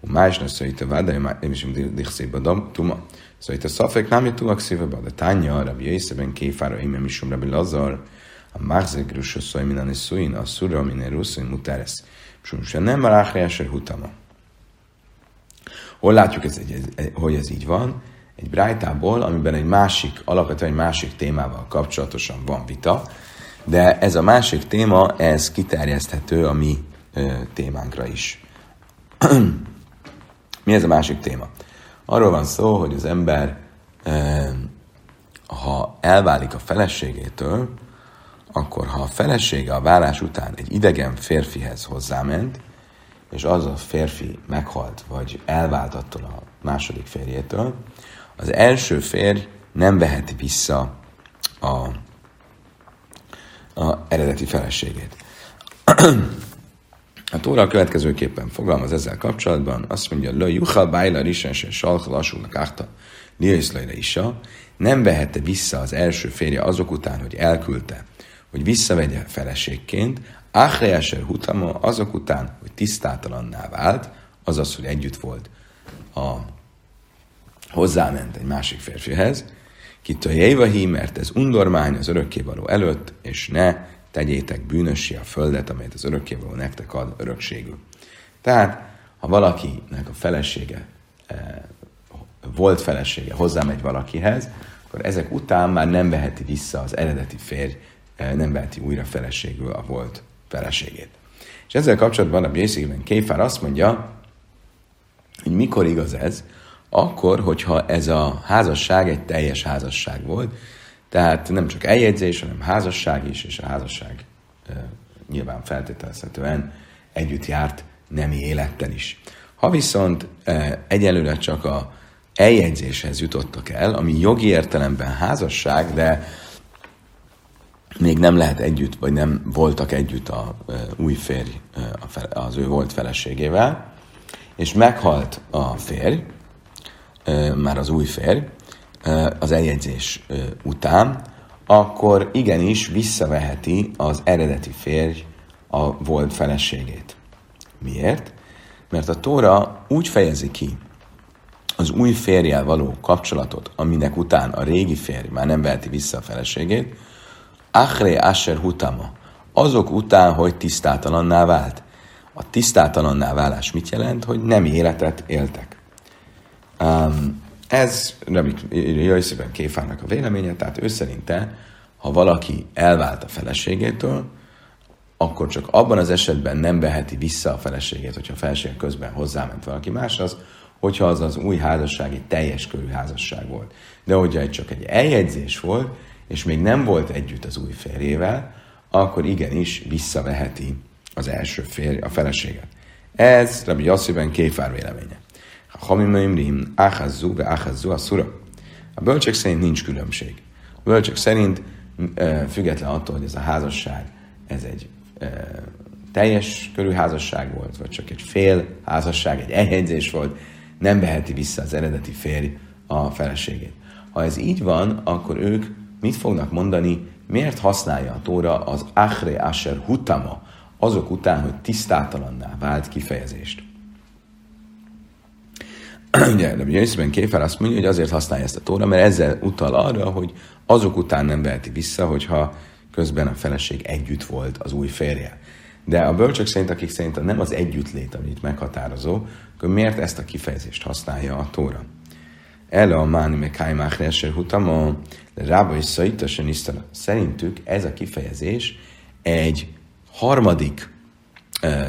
Más ne szöjte váda, már nem is dichszébe tuma. Szöjte szafek nem jut tulak szívebe, de tánya, rabbi észeben kéfára, én nem is rabbi lazar, a mázegrusa szoj minden is szújin, a szura, minden russzony mutáresz. Sumusen nem már áhreáser hutama. Hol látjuk, ez, hogy ez így van? Egy brájtából, amiben egy másik, alapvetően egy másik témával kapcsolatosan van vita, de ez a másik téma, ez kiterjeszthető a mi ö, témánkra is. Mi ez a másik téma? Arról van szó, hogy az ember, ha elválik a feleségétől, akkor ha a felesége a vállás után egy idegen férfihez hozzáment, és az a férfi meghalt, vagy elvált attól a második férjétől, az első férj nem veheti vissza a, a eredeti feleségét. A Tóra következőképpen fogalmaz ezzel kapcsolatban, azt mondja, Lo juhal bájla risen se salch lassúnak árta, liaiszlajra isa, nem vehette vissza az első férje azok után, hogy elküldte, hogy visszavegye feleségként, Achreáser hutama azok után, hogy tisztátalanná vált, azaz, hogy együtt volt a hozzáment egy másik férfihez, a jévahi, mert ez undormány az örökkévaló előtt, és ne tegyétek bűnössé a földet, amelyet az örökkévaló nektek ad örökségül. Tehát, ha valakinek a felesége, eh, volt felesége, hozzámegy valakihez, akkor ezek után már nem veheti vissza az eredeti férj, eh, nem veheti újra feleségül a volt feleségét. És ezzel kapcsolatban a Bészigben Kéfár azt mondja, hogy mikor igaz ez, akkor, hogyha ez a házasság egy teljes házasság volt, tehát nem csak eljegyzés, hanem házasság is, és a házasság e, nyilván feltételezhetően együtt járt nemi élettel is. Ha viszont e, egyelőre csak a eljegyzéshez jutottak el, ami jogi értelemben házasság, de még nem lehet együtt, vagy nem voltak együtt a e, új férj e, az ő volt feleségével, és meghalt a férj, már az új férj, az eljegyzés után, akkor igenis visszaveheti az eredeti férj a volt feleségét. Miért? Mert a Tóra úgy fejezi ki az új férjel való kapcsolatot, aminek után a régi férj már nem veheti vissza a feleségét, Achre Asher Hutama, azok után, hogy tisztátalanná vált. A tisztátalanná válás mit jelent? Hogy nem életet éltek. Um, ez Rabbi szépen Kéfának a véleménye, tehát ő szerinte, ha valaki elvált a feleségétől, akkor csak abban az esetben nem veheti vissza a feleségét, hogyha a feleség közben hozzáment valaki máshoz, hogyha az az új házasság egy teljes körű házasság volt. De hogyha egy csak egy eljegyzés volt, és még nem volt együtt az új férjével, akkor igenis visszaveheti az első férj, a feleséget. Ez Rabbi Yassiben Kéfár véleménye. Hamimöimrim, Achazzu, ve Achazzu a szura. A bölcsek szerint nincs különbség. A bölcsek szerint független attól, hogy ez a házasság, ez egy teljes körű házasság volt, vagy csak egy fél házasság, egy eljegyzés volt, nem veheti vissza az eredeti férj a feleségét. Ha ez így van, akkor ők mit fognak mondani, miért használja a Tóra az Achre Asher Hutama, azok után, hogy tisztátalanná vált kifejezést. ugye, de Jöjszben Kéfer azt mondja, hogy azért használja ezt a tóra, mert ezzel utal arra, hogy azok után nem veheti vissza, hogyha közben a feleség együtt volt az új férje. De a bölcsök szerint, akik szerint nem az együttlét, amit meghatározó, akkor miért ezt a kifejezést használja a tóra? Ele a máni me kájmák reser hutama, rába és szaitasen isztala. Szerintük ez a kifejezés egy harmadik ö,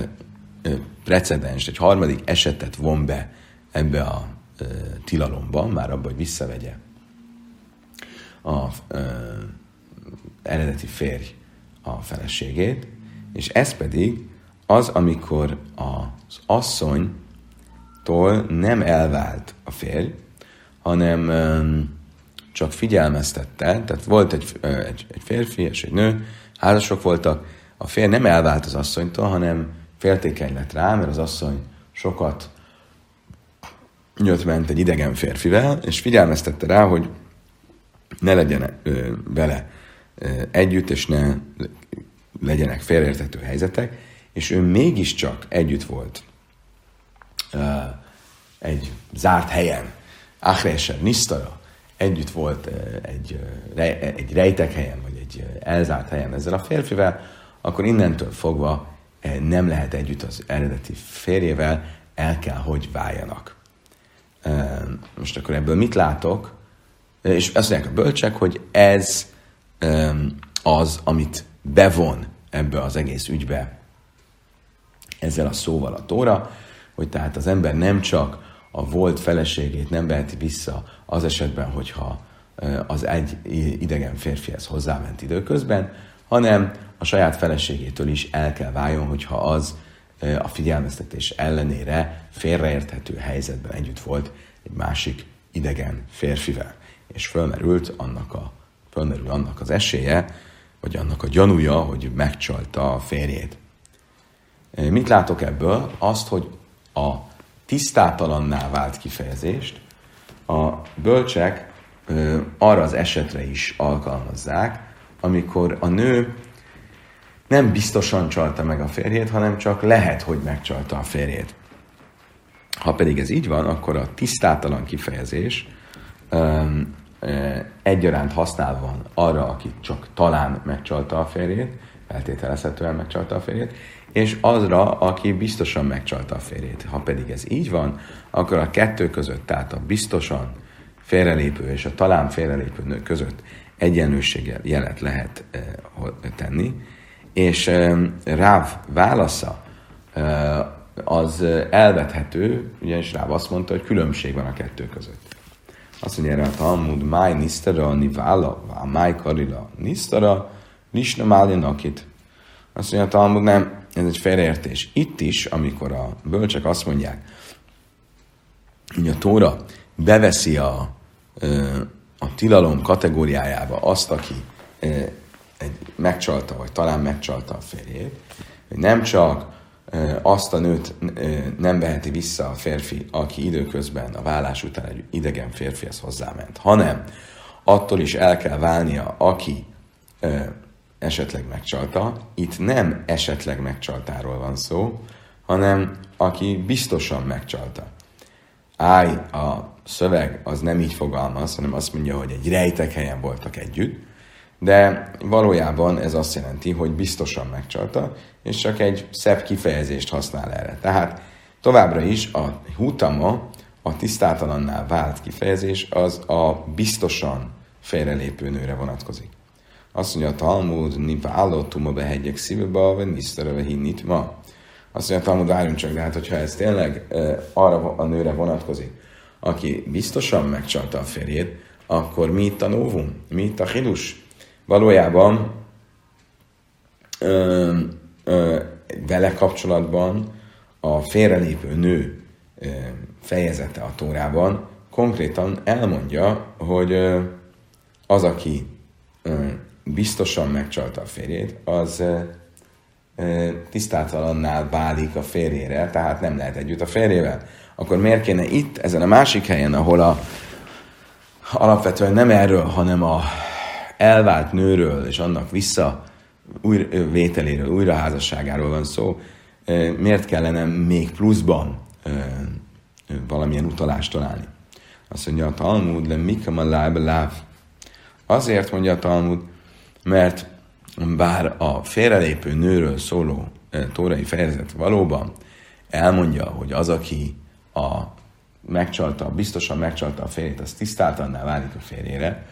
precedens, egy harmadik esetet von be ebbe a ö, tilalomba, már abba, hogy visszavegye a ö, eredeti férj a feleségét, és ez pedig az, amikor az asszonytól nem elvált a férj, hanem csak figyelmeztette, tehát volt egy, egy, egy férfi és egy nő, házasok voltak, a férj nem elvált az asszonytól, hanem féltékeny lett rá, mert az asszony sokat jött ment egy idegen férfivel, és figyelmeztette rá, hogy ne legyen ö, vele együtt, és ne legyenek félreértető helyzetek, és ő mégiscsak együtt volt egy zárt helyen, Achreser, Nisztara, együtt volt egy, egy rejtek helyen, vagy egy elzárt helyen ezzel a férfivel, akkor innentől fogva nem lehet együtt az eredeti férjével, el kell, hogy váljanak. Most akkor ebből mit látok? És azt mondják a bölcsek, hogy ez az, amit bevon ebbe az egész ügybe ezzel a szóval a tóra, hogy tehát az ember nem csak a volt feleségét nem veheti vissza az esetben, hogyha az egy idegen férfihez hozzáment időközben, hanem a saját feleségétől is el kell váljon, hogyha az a figyelmeztetés ellenére félreérthető helyzetben együtt volt egy másik idegen férfivel. És fölmerült annak, a, fölmerül annak az esélye, vagy annak a gyanúja, hogy megcsalta a férjét. Mit látok ebből? Azt, hogy a tisztátalanná vált kifejezést a bölcsek arra az esetre is alkalmazzák, amikor a nő nem biztosan csalta meg a férjét, hanem csak lehet, hogy megcsalta a férjét. Ha pedig ez így van, akkor a tisztátalan kifejezés ö, egyaránt használva van arra, aki csak talán megcsalta a férjét, feltételezhetően megcsalta a férjét, és azra, aki biztosan megcsalta a férjét. Ha pedig ez így van, akkor a kettő között, tehát a biztosan félrelépő és a talán félrelépő nő között egyenlőséggel jelet lehet tenni, és Ráv válasza az elvethető, ugyanis Ráv azt mondta, hogy különbség van a kettő között. Azt mondja erre a Talmud, máj nisztara, nivála, máj karila nisztara, nisna máli nakit. Azt mondja a Talmud, nem, ez egy félreértés. Itt is, amikor a bölcsek azt mondják, hogy a Tóra beveszi a, a tilalom kategóriájába azt, aki egy megcsalta, vagy talán megcsalta a férjét, hogy nem csak azt a nőt nem veheti vissza a férfi, aki időközben a vállás után egy idegen férfihez hozzáment, hanem attól is el kell válnia, aki esetleg megcsalta. Itt nem esetleg megcsaltáról van szó, hanem aki biztosan megcsalta. Áj, a szöveg az nem így fogalmaz, hanem azt mondja, hogy egy rejtek helyen voltak együtt, de valójában ez azt jelenti, hogy biztosan megcsalta, és csak egy szebb kifejezést használ erre. Tehát továbbra is a hutama, a tisztátalanná vált kifejezés, az a biztosan félrelépő nőre vonatkozik. Azt mondja a Talmud, nipa állottum a behegyek szívebe, vagy nisztere hinnit ma. Azt mondja a Talmud, várjunk csak, de hát hogyha ez tényleg e, arra a nőre vonatkozik, aki biztosan megcsalta a férjét, akkor mi itt a novum? Mi itt a hidus? Valójában ö, ö, vele kapcsolatban a félrelépő nő ö, fejezete a Tórában konkrétan elmondja, hogy ö, az, aki ö, biztosan megcsalta a férjét, az tisztátalanná válik a férjére, tehát nem lehet együtt a férjével. Akkor miért kéne itt, ezen a másik helyen, ahol a, alapvetően nem erről, hanem a elvált nőről és annak vissza új, vételéről, újraházasságáról van szó, miért kellene még pluszban valamilyen utalást találni. Azt mondja a Talmud, le mikam a láb láv. Azért mondja a Talmud, mert bár a félrelépő nőről szóló tórai fejezet valóban elmondja, hogy az, aki a megcsalta, biztosan megcsalta a férjét, az tisztáltanná válik a férjére,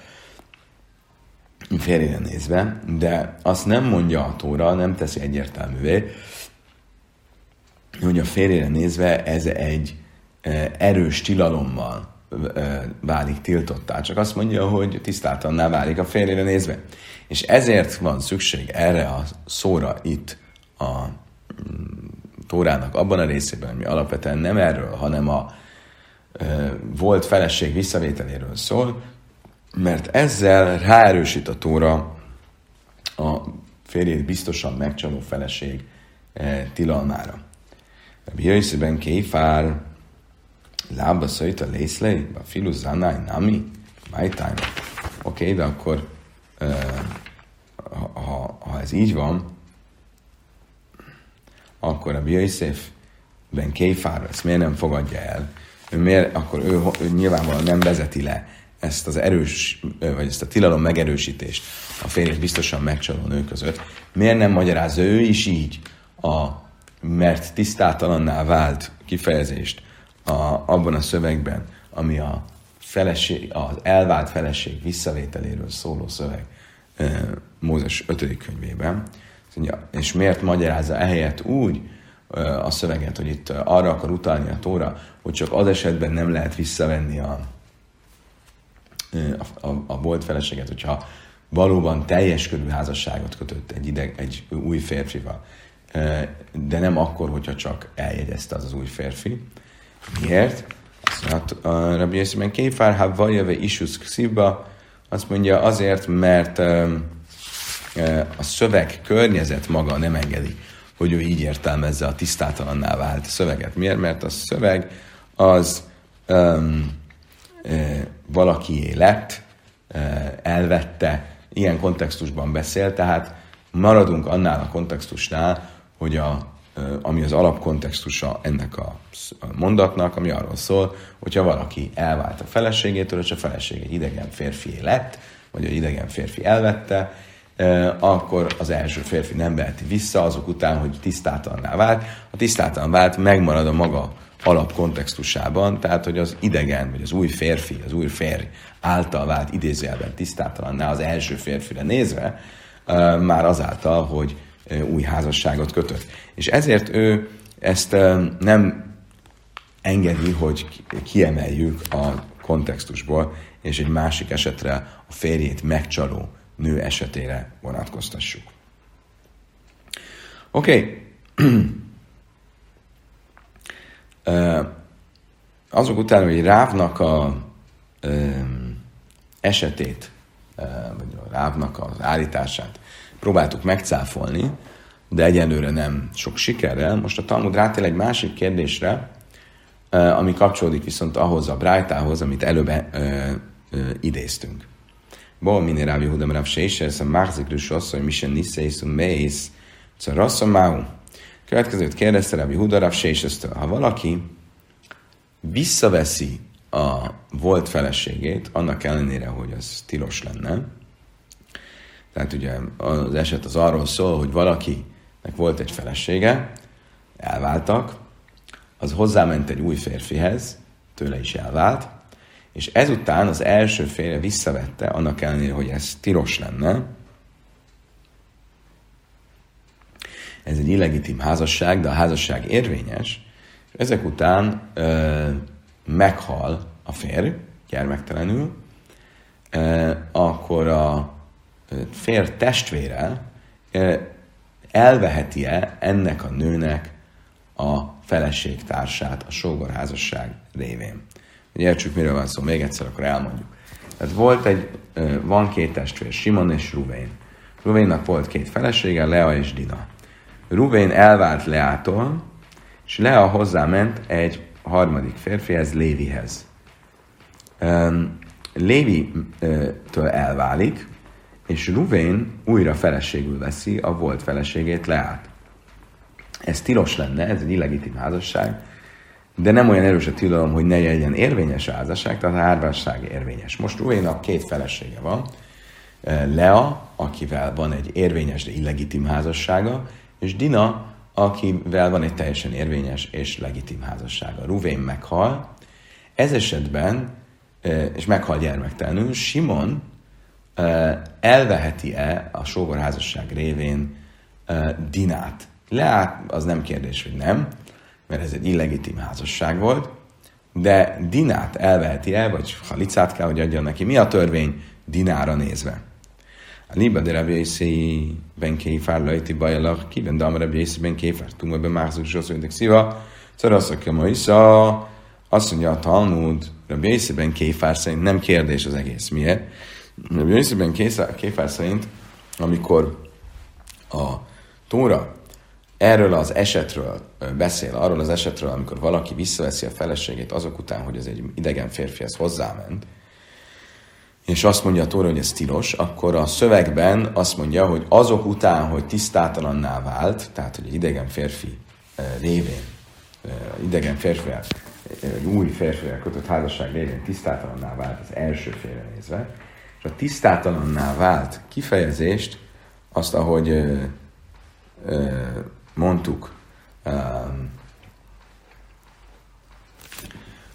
férjére nézve, de azt nem mondja a tóra, nem teszi egyértelművé, hogy a férjére nézve ez egy e, erős tilalommal e, válik tiltottá. Csak azt mondja, hogy tisztáltanná válik a férjére nézve. És ezért van szükség erre a szóra itt a mm, Tórának abban a részében, ami alapvetően nem erről, hanem a e, volt feleség visszavételéről szól, mert ezzel ráerősít a Tóra a férjét biztosan megcsaló feleség e, tilalmára. Rabbi Yossi ben Kéfár, lába szöjt a lészlei, a filu nami, my time. Oké, okay, de akkor uh, ha, ha, ez így van, akkor a Yosef ben Kéfár ezt miért nem fogadja el? Ő miért, akkor ő, ő nyilvánvalóan nem vezeti le ezt az erős, vagy ezt a tilalom megerősítést a férjét biztosan megcsaló nő között. Miért nem magyarázza ő is így a mert tisztátalanná vált kifejezést a, abban a szövegben, ami a feleség, az elvált feleség visszavételéről szóló szöveg Mózes 5. könyvében. És miért magyarázza ehelyett úgy a szöveget, hogy itt arra akar utalni a tóra, hogy csak az esetben nem lehet visszavenni a, a, a, a volt feleséget, hogyha valóban teljes körű házasságot kötött egy, ideg, egy új férfival de nem akkor, hogyha csak eljegyezte az az új férfi. Miért? Azt a Rabbi Yossi Kéfár, ha vajave isus szívba, azt mondja azért, mert a szöveg környezet maga nem engedi, hogy ő így értelmezze a tisztátalanná vált szöveget. Miért? Mert a szöveg az um, valakié lett, elvette, ilyen kontextusban beszél, tehát maradunk annál a kontextusnál, hogy a, ami az alapkontextusa ennek a mondatnak, ami arról szól, hogyha valaki elvált a feleségétől, és a feleség egy idegen férfi lett, vagy egy idegen férfi elvette, akkor az első férfi nem veheti vissza azok után, hogy tisztátalanná vált. A tisztátalan vált megmarad a maga alapkontextusában, tehát hogy az idegen, vagy az új férfi, az új férj által vált idézőjelben tisztátalanná az első férfire nézve, már azáltal, hogy új házasságot kötött. És ezért ő ezt nem engedi, hogy kiemeljük a kontextusból, és egy másik esetre a férjét megcsaló nő esetére vonatkoztassuk. Oké. Okay. Azok után, hogy Rávnak a esetét, vagy a Rávnak az állítását próbáltuk megcáfolni, de egyenlőre nem sok sikerrel. Most a Talmud rátél egy másik kérdésre, ami kapcsolódik viszont ahhoz a brájtához, amit előbb ö, ö, idéztünk. Bol minél Rábi Hudam Rav Seiser, ez a Márzikrus hogy Misen Niszeiszum Mész, Rasszom Máhu. Következőt kérdezte Rábi Huda Rav Ha valaki visszaveszi a volt feleségét, annak ellenére, hogy az tilos lenne, tehát ugye az eset az arról szól, hogy valakinek volt egy felesége, elváltak, az hozzáment egy új férfihez, tőle is elvált, és ezután az első férje visszavette, annak ellenére, hogy ez tilos lenne. Ez egy illegitim házasság, de a házasság érvényes, és ezek után ö, meghal a férj, gyermektelenül, ö, akkor a fér testvére elveheti-e ennek a nőnek a feleségtársát a sógorházasság révén. Hogy értsük, miről van szó, még egyszer akkor elmondjuk. Tehát volt egy, van két testvér, Simon és Ruvén. Ruvénnak volt két felesége, Lea és Dina. Ruvén elvált Leától, és Lea hozzáment egy harmadik férfihez, Lévihez. Lévi-től elválik, és Ruvén újra feleségül veszi a volt feleségét Leát. Ez tilos lenne, ez egy illegitim házasság, de nem olyan erős a tilalom, hogy ne legyen érvényes házasság, tehát a hárvasság érvényes. Most Ruvénak két felesége van, Lea, akivel van egy érvényes, de illegitim házassága, és Dina, akivel van egy teljesen érvényes és legitim házassága. Ruvén meghal, ez esetben, és meghal gyermektelenül, Simon elveheti-e a sógorházasság révén Dinát? Leát, az nem kérdés, hogy nem, mert ez egy illegitim házasság volt, de Dinát elveheti el, vagy halicát kell, hogy adjon neki. Mi a törvény Dinára nézve? A liba de Rabbi Yossi ben Kéfár lejti bajalak, kiben dam Rabbi Yossi ben Kéfár, tumma be mászuk soszonydik szíva, szaraszak ma isza, azt mondja a Talmud, Rabbi Yossi ben Kéfár szerint nem kérdés az egész. Miért? Rabbi Yossi ben Kéfár szerint, amikor a Tóra erről az esetről beszél, arról az esetről, amikor valaki visszaveszi a feleségét azok után, hogy ez egy idegen férfihez hozzáment, és azt mondja a Tóra, hogy ez tilos, akkor a szövegben azt mondja, hogy azok után, hogy tisztátalanná vált, tehát hogy idegen férfi révén, idegen férfi, egy új férfivel kötött házasság révén tisztátalanná vált az első félre nézve, és a tisztátalanná vált kifejezést, azt, ahogy mondtuk, um,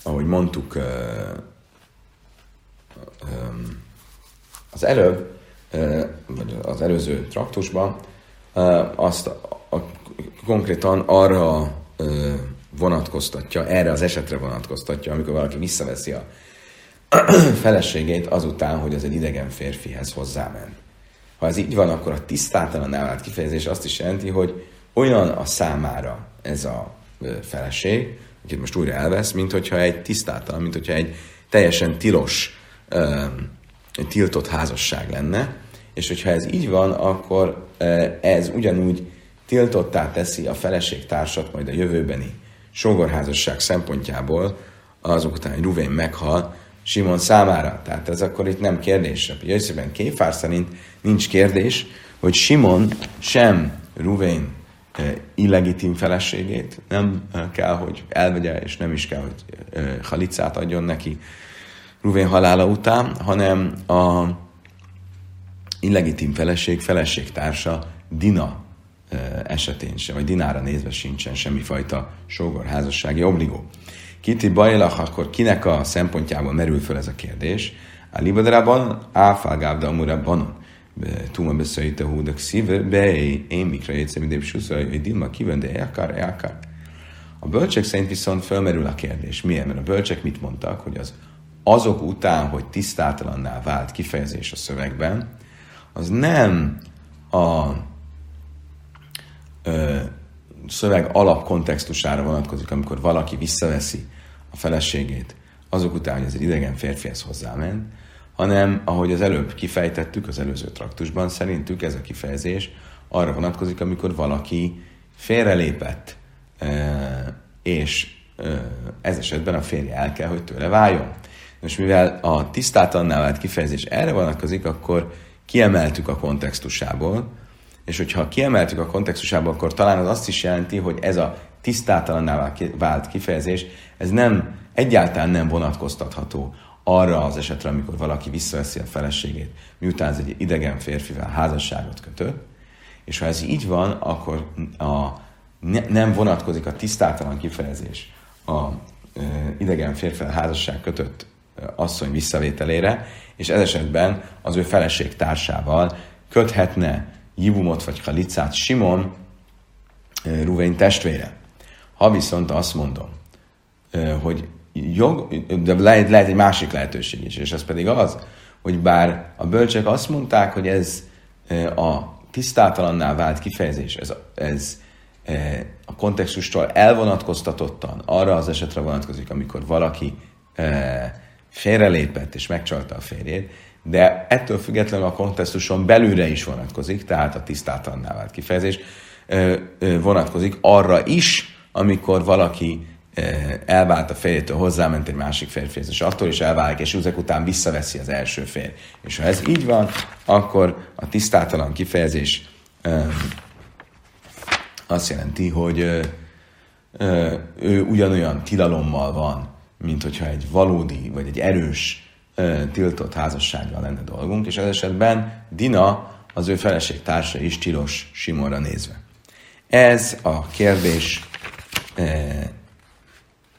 ahogy mondtuk az előbb, vagy az előző traktusban, azt konkrétan arra vonatkoztatja, erre az esetre vonatkoztatja, amikor valaki visszaveszi a feleségét azután, hogy az egy idegen férfihez hozzáment. Ha ez így van, akkor a tisztátalan vált kifejezés azt is jelenti, hogy olyan a számára ez a feleség, akit most újra elvesz, mint hogyha egy tisztátalan, mint hogyha egy teljesen tilos, tiltott házasság lenne, és hogyha ez így van, akkor ez ugyanúgy tiltottá teszi a társat majd a jövőbeni sógorházasság szempontjából, azok után, hogy Ruvén meghal, Simon számára. Tehát ez akkor itt nem kérdés. Jöjjszében Kéfár szerint nincs kérdés, hogy Simon sem Ruvén illegitim feleségét, nem kell, hogy elvegye, és nem is kell, hogy halicát adjon neki Ruvén halála után, hanem a illegitim feleség, feleségtársa Dina esetén sem, vagy Dinára nézve sincsen semmifajta sógorházassági obligó. Kiti bajlach, akkor kinek a szempontjából merül föl ez a kérdés? A libadraban, áfágábda amurabbanon. Tuma beszélte húdak szíve, be én mikra jegyszem ide suszai, hogy Dilma kíván, de elkar, elkar. A bölcsek szerint viszont felmerül a kérdés. Miért? Mert a bölcsek mit mondtak, hogy az azok után, hogy tisztátalanná vált kifejezés a szövegben, az nem a ö, szöveg alapkontextusára vonatkozik, amikor valaki visszaveszi a feleségét azok után, hogy ez egy idegen férfihez hozzáment, hanem ahogy az előbb kifejtettük az előző traktusban, szerintük ez a kifejezés arra vonatkozik, amikor valaki félrelépett, és ez esetben a férje el kell, hogy tőle váljon. Most mivel a tisztátalannál vált kifejezés erre vonatkozik, akkor kiemeltük a kontextusából, és hogyha kiemeltük a kontextusából, akkor talán az azt is jelenti, hogy ez a tisztátalanná vált kifejezés, ez nem, egyáltalán nem vonatkoztatható arra az esetre, amikor valaki visszaveszi a feleségét, miután ez egy idegen férfivel házasságot kötött, és ha ez így van, akkor a, ne, nem vonatkozik a tisztátalan kifejezés a e, idegen férfivel házasság kötött asszony visszavételére, és ez esetben az ő feleség társával köthetne Jibumot vagy Halicát Simon Ruvén testvére. Ha viszont azt mondom, hogy jog, de lehet, lehet egy másik lehetőség is, és ez pedig az, hogy bár a bölcsek azt mondták, hogy ez a tisztátalanná vált kifejezés, ez, ez a kontextustól elvonatkoztatottan arra az esetre vonatkozik, amikor valaki félrelépett és megcsalta a férjét, de ettől függetlenül a kontextuson belülre is vonatkozik, tehát a tisztátalanná vált kifejezés vonatkozik arra is, amikor valaki elvált a férjétől, hozzáment egy másik férfihez, és attól is elválik, és ezek után visszaveszi az első férj. És ha ez így van, akkor a tisztátalan kifejezés azt jelenti, hogy ő ugyanolyan tilalommal van, mint hogyha egy valódi, vagy egy erős tiltott házassággal lenne dolgunk, és ez esetben Dina, az ő feleség társa is tilos Simonra nézve. Ez a kérdés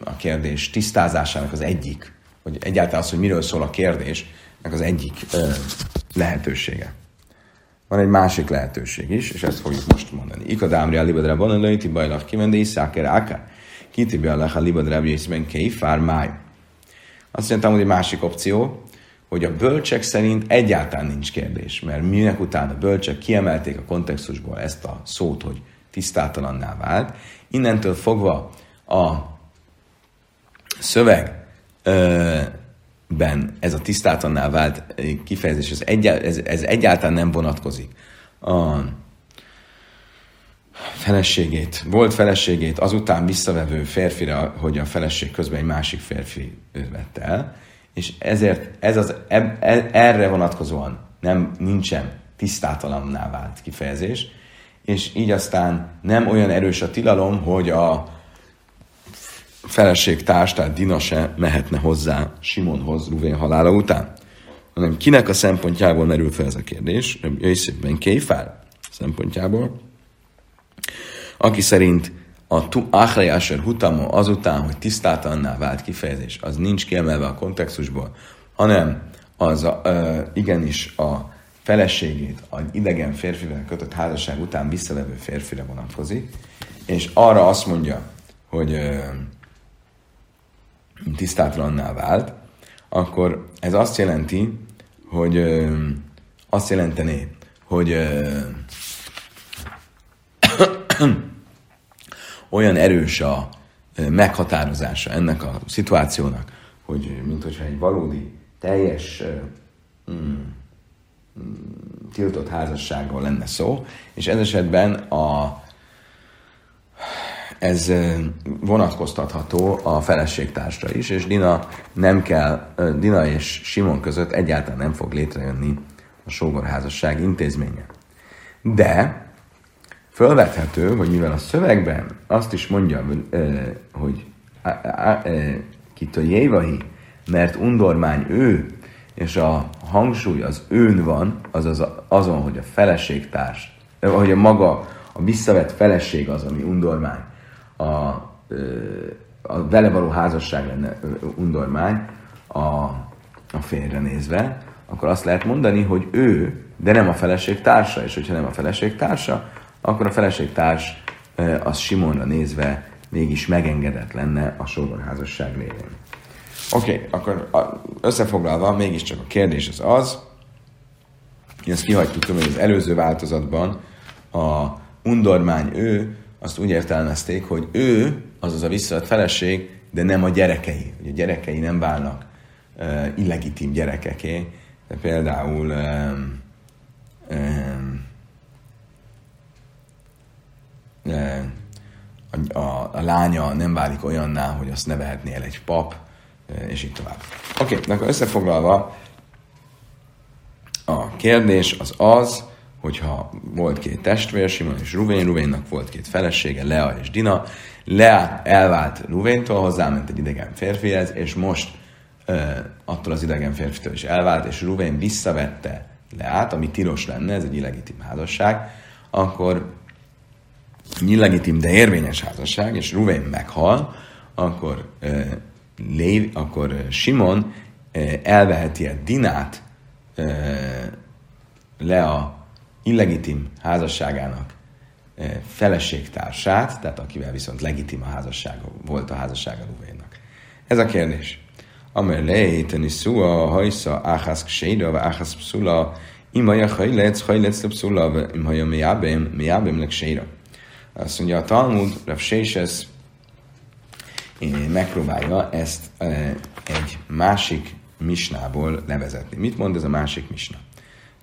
a kérdés tisztázásának az egyik, hogy egyáltalán az, hogy miről szól a kérdés, az egyik lehetősége. Van egy másik lehetőség is, és ezt fogjuk most mondani. Ikadámri a libadra bonalai, ti bajlak kimendi, száker áká. Kitibi a a libadra bjészben kéfár máj. Azt mondtam, hogy egy másik opció, hogy a bölcsek szerint egyáltalán nincs kérdés, mert minek után a bölcsek kiemelték a kontextusból ezt a szót, hogy tisztátalanná vált, innentől fogva a szövegben ez a tisztátalanná vált kifejezés, ez, egyál, ez, ez egyáltalán nem vonatkozik a feleségét, volt feleségét azután visszavevő férfira, hogy a feleség közben egy másik férfi vette el, és ezért ez az, e, e, erre vonatkozóan nem, nincsen tisztátalanná vált kifejezés, és így aztán nem olyan erős a tilalom, hogy a feleségtárs, tehát Dina se mehetne hozzá Simonhoz Ruvén halála után. Hanem kinek a szempontjából merül fel ez a kérdés? Jöjjszépen Kéfár szempontjából, aki szerint a tu Achrejásер hutamo azután, hogy tisztátalanná vált kifejezés, az nincs kiemelve a kontextusból, hanem az a, ö, igenis a feleségét az idegen férfivel kötött házasság után visszalevő férfire vonatkozik, és arra azt mondja, hogy ö, tisztátlanná vált, akkor ez azt jelenti, hogy ö, azt jelentené, hogy ö, olyan erős a meghatározása ennek a szituációnak, hogy mint hogyha egy valódi, teljes mm, mm, tiltott házasságról lenne szó, és ez esetben a, ez vonatkoztatható a feleségtársra is, és Dina nem kell, Dina és Simon között egyáltalán nem fog létrejönni a sógorházasság intézménye. De fölvethető, hogy mivel a szövegben azt is mondja, hogy a jévahi, mert undormány ő, és a hangsúly az őn van, azaz azon, hogy a feleségtárs, hogy a maga, a visszavett feleség az, ami undormány, a, a vele való házasság lenne undormány. A, a férre nézve, akkor azt lehet mondani, hogy ő, de nem a feleség társa, és hogyha nem a feleség társa, akkor a feleségtárs az Simonra nézve mégis megengedett lenne a sógorházasság révén. Oké, okay, akkor összefoglalva mégiscsak a kérdés az az, hogy ezt kihagytuk hogy az előző változatban, a undormány ő, azt úgy értelmezték, hogy ő, azaz a visszavett feleség, de nem a gyerekei. Hogy a gyerekei nem válnak illegitim gyerekeké. De például um, um, a, a, a lánya nem válik olyanná, hogy azt ne vehetné el egy pap, és így tovább. Oké, okay, akkor összefoglalva, a kérdés az az, hogyha volt két testvér, Simon és Ruvén, Ruvénnak volt két felesége, Lea és Dina, Lea elvált Ruvéntól, hozzáment egy idegen férfihez, és most uh, attól az idegen férfitől is elvált, és Ruvén visszavette Leát, ami tilos lenne, ez egy illegitim házasság, akkor illegitim, de érvényes házasság, és Ruvén meghal, akkor, uh, Lév, akkor Simon uh, elveheti a Dinát uh, le a illegitim házasságának uh, feleségtársát, tehát akivel viszont legitim a házassága, volt a házassága Ruvénnak. Ez a kérdés. Amer lejteni szua hajsza áhász vagy áhász pszula, imaja hajlec, hajlec pszula, imaja miábem, miábem. Azt mondja a Talmud, Rav Sésesz megpróbálja ezt egy másik misnából levezetni. Mit mond ez a másik misna?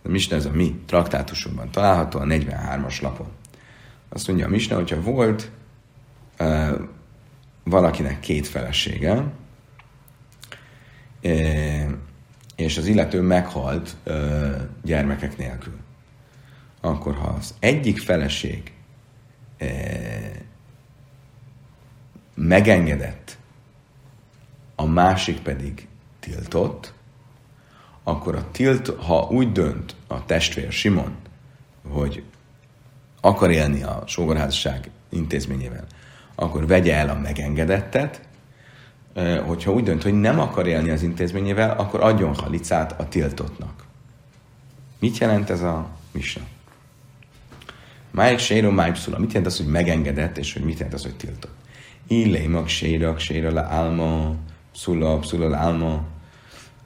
A misna ez a mi traktátusunkban található, a 43-as lapon. Azt mondja a misna, hogyha volt uh, valakinek két felesége, és az illető meghalt gyermekek nélkül, akkor ha az egyik feleség megengedett, a másik pedig tiltott, akkor a tilt, ha úgy dönt a testvér Simon, hogy akar élni a sógorházasság intézményével, akkor vegye el a megengedettet, hogyha úgy dönt, hogy nem akar élni az intézményével, akkor adjon halicát a tiltottnak. Mit jelent ez a misna? Májk séró, májk pszula. Mit jelent az, hogy megengedett, és hogy mit jelent az, hogy tiltott? Illé, mag sérak, séra le álma, pszula, pszula le álma.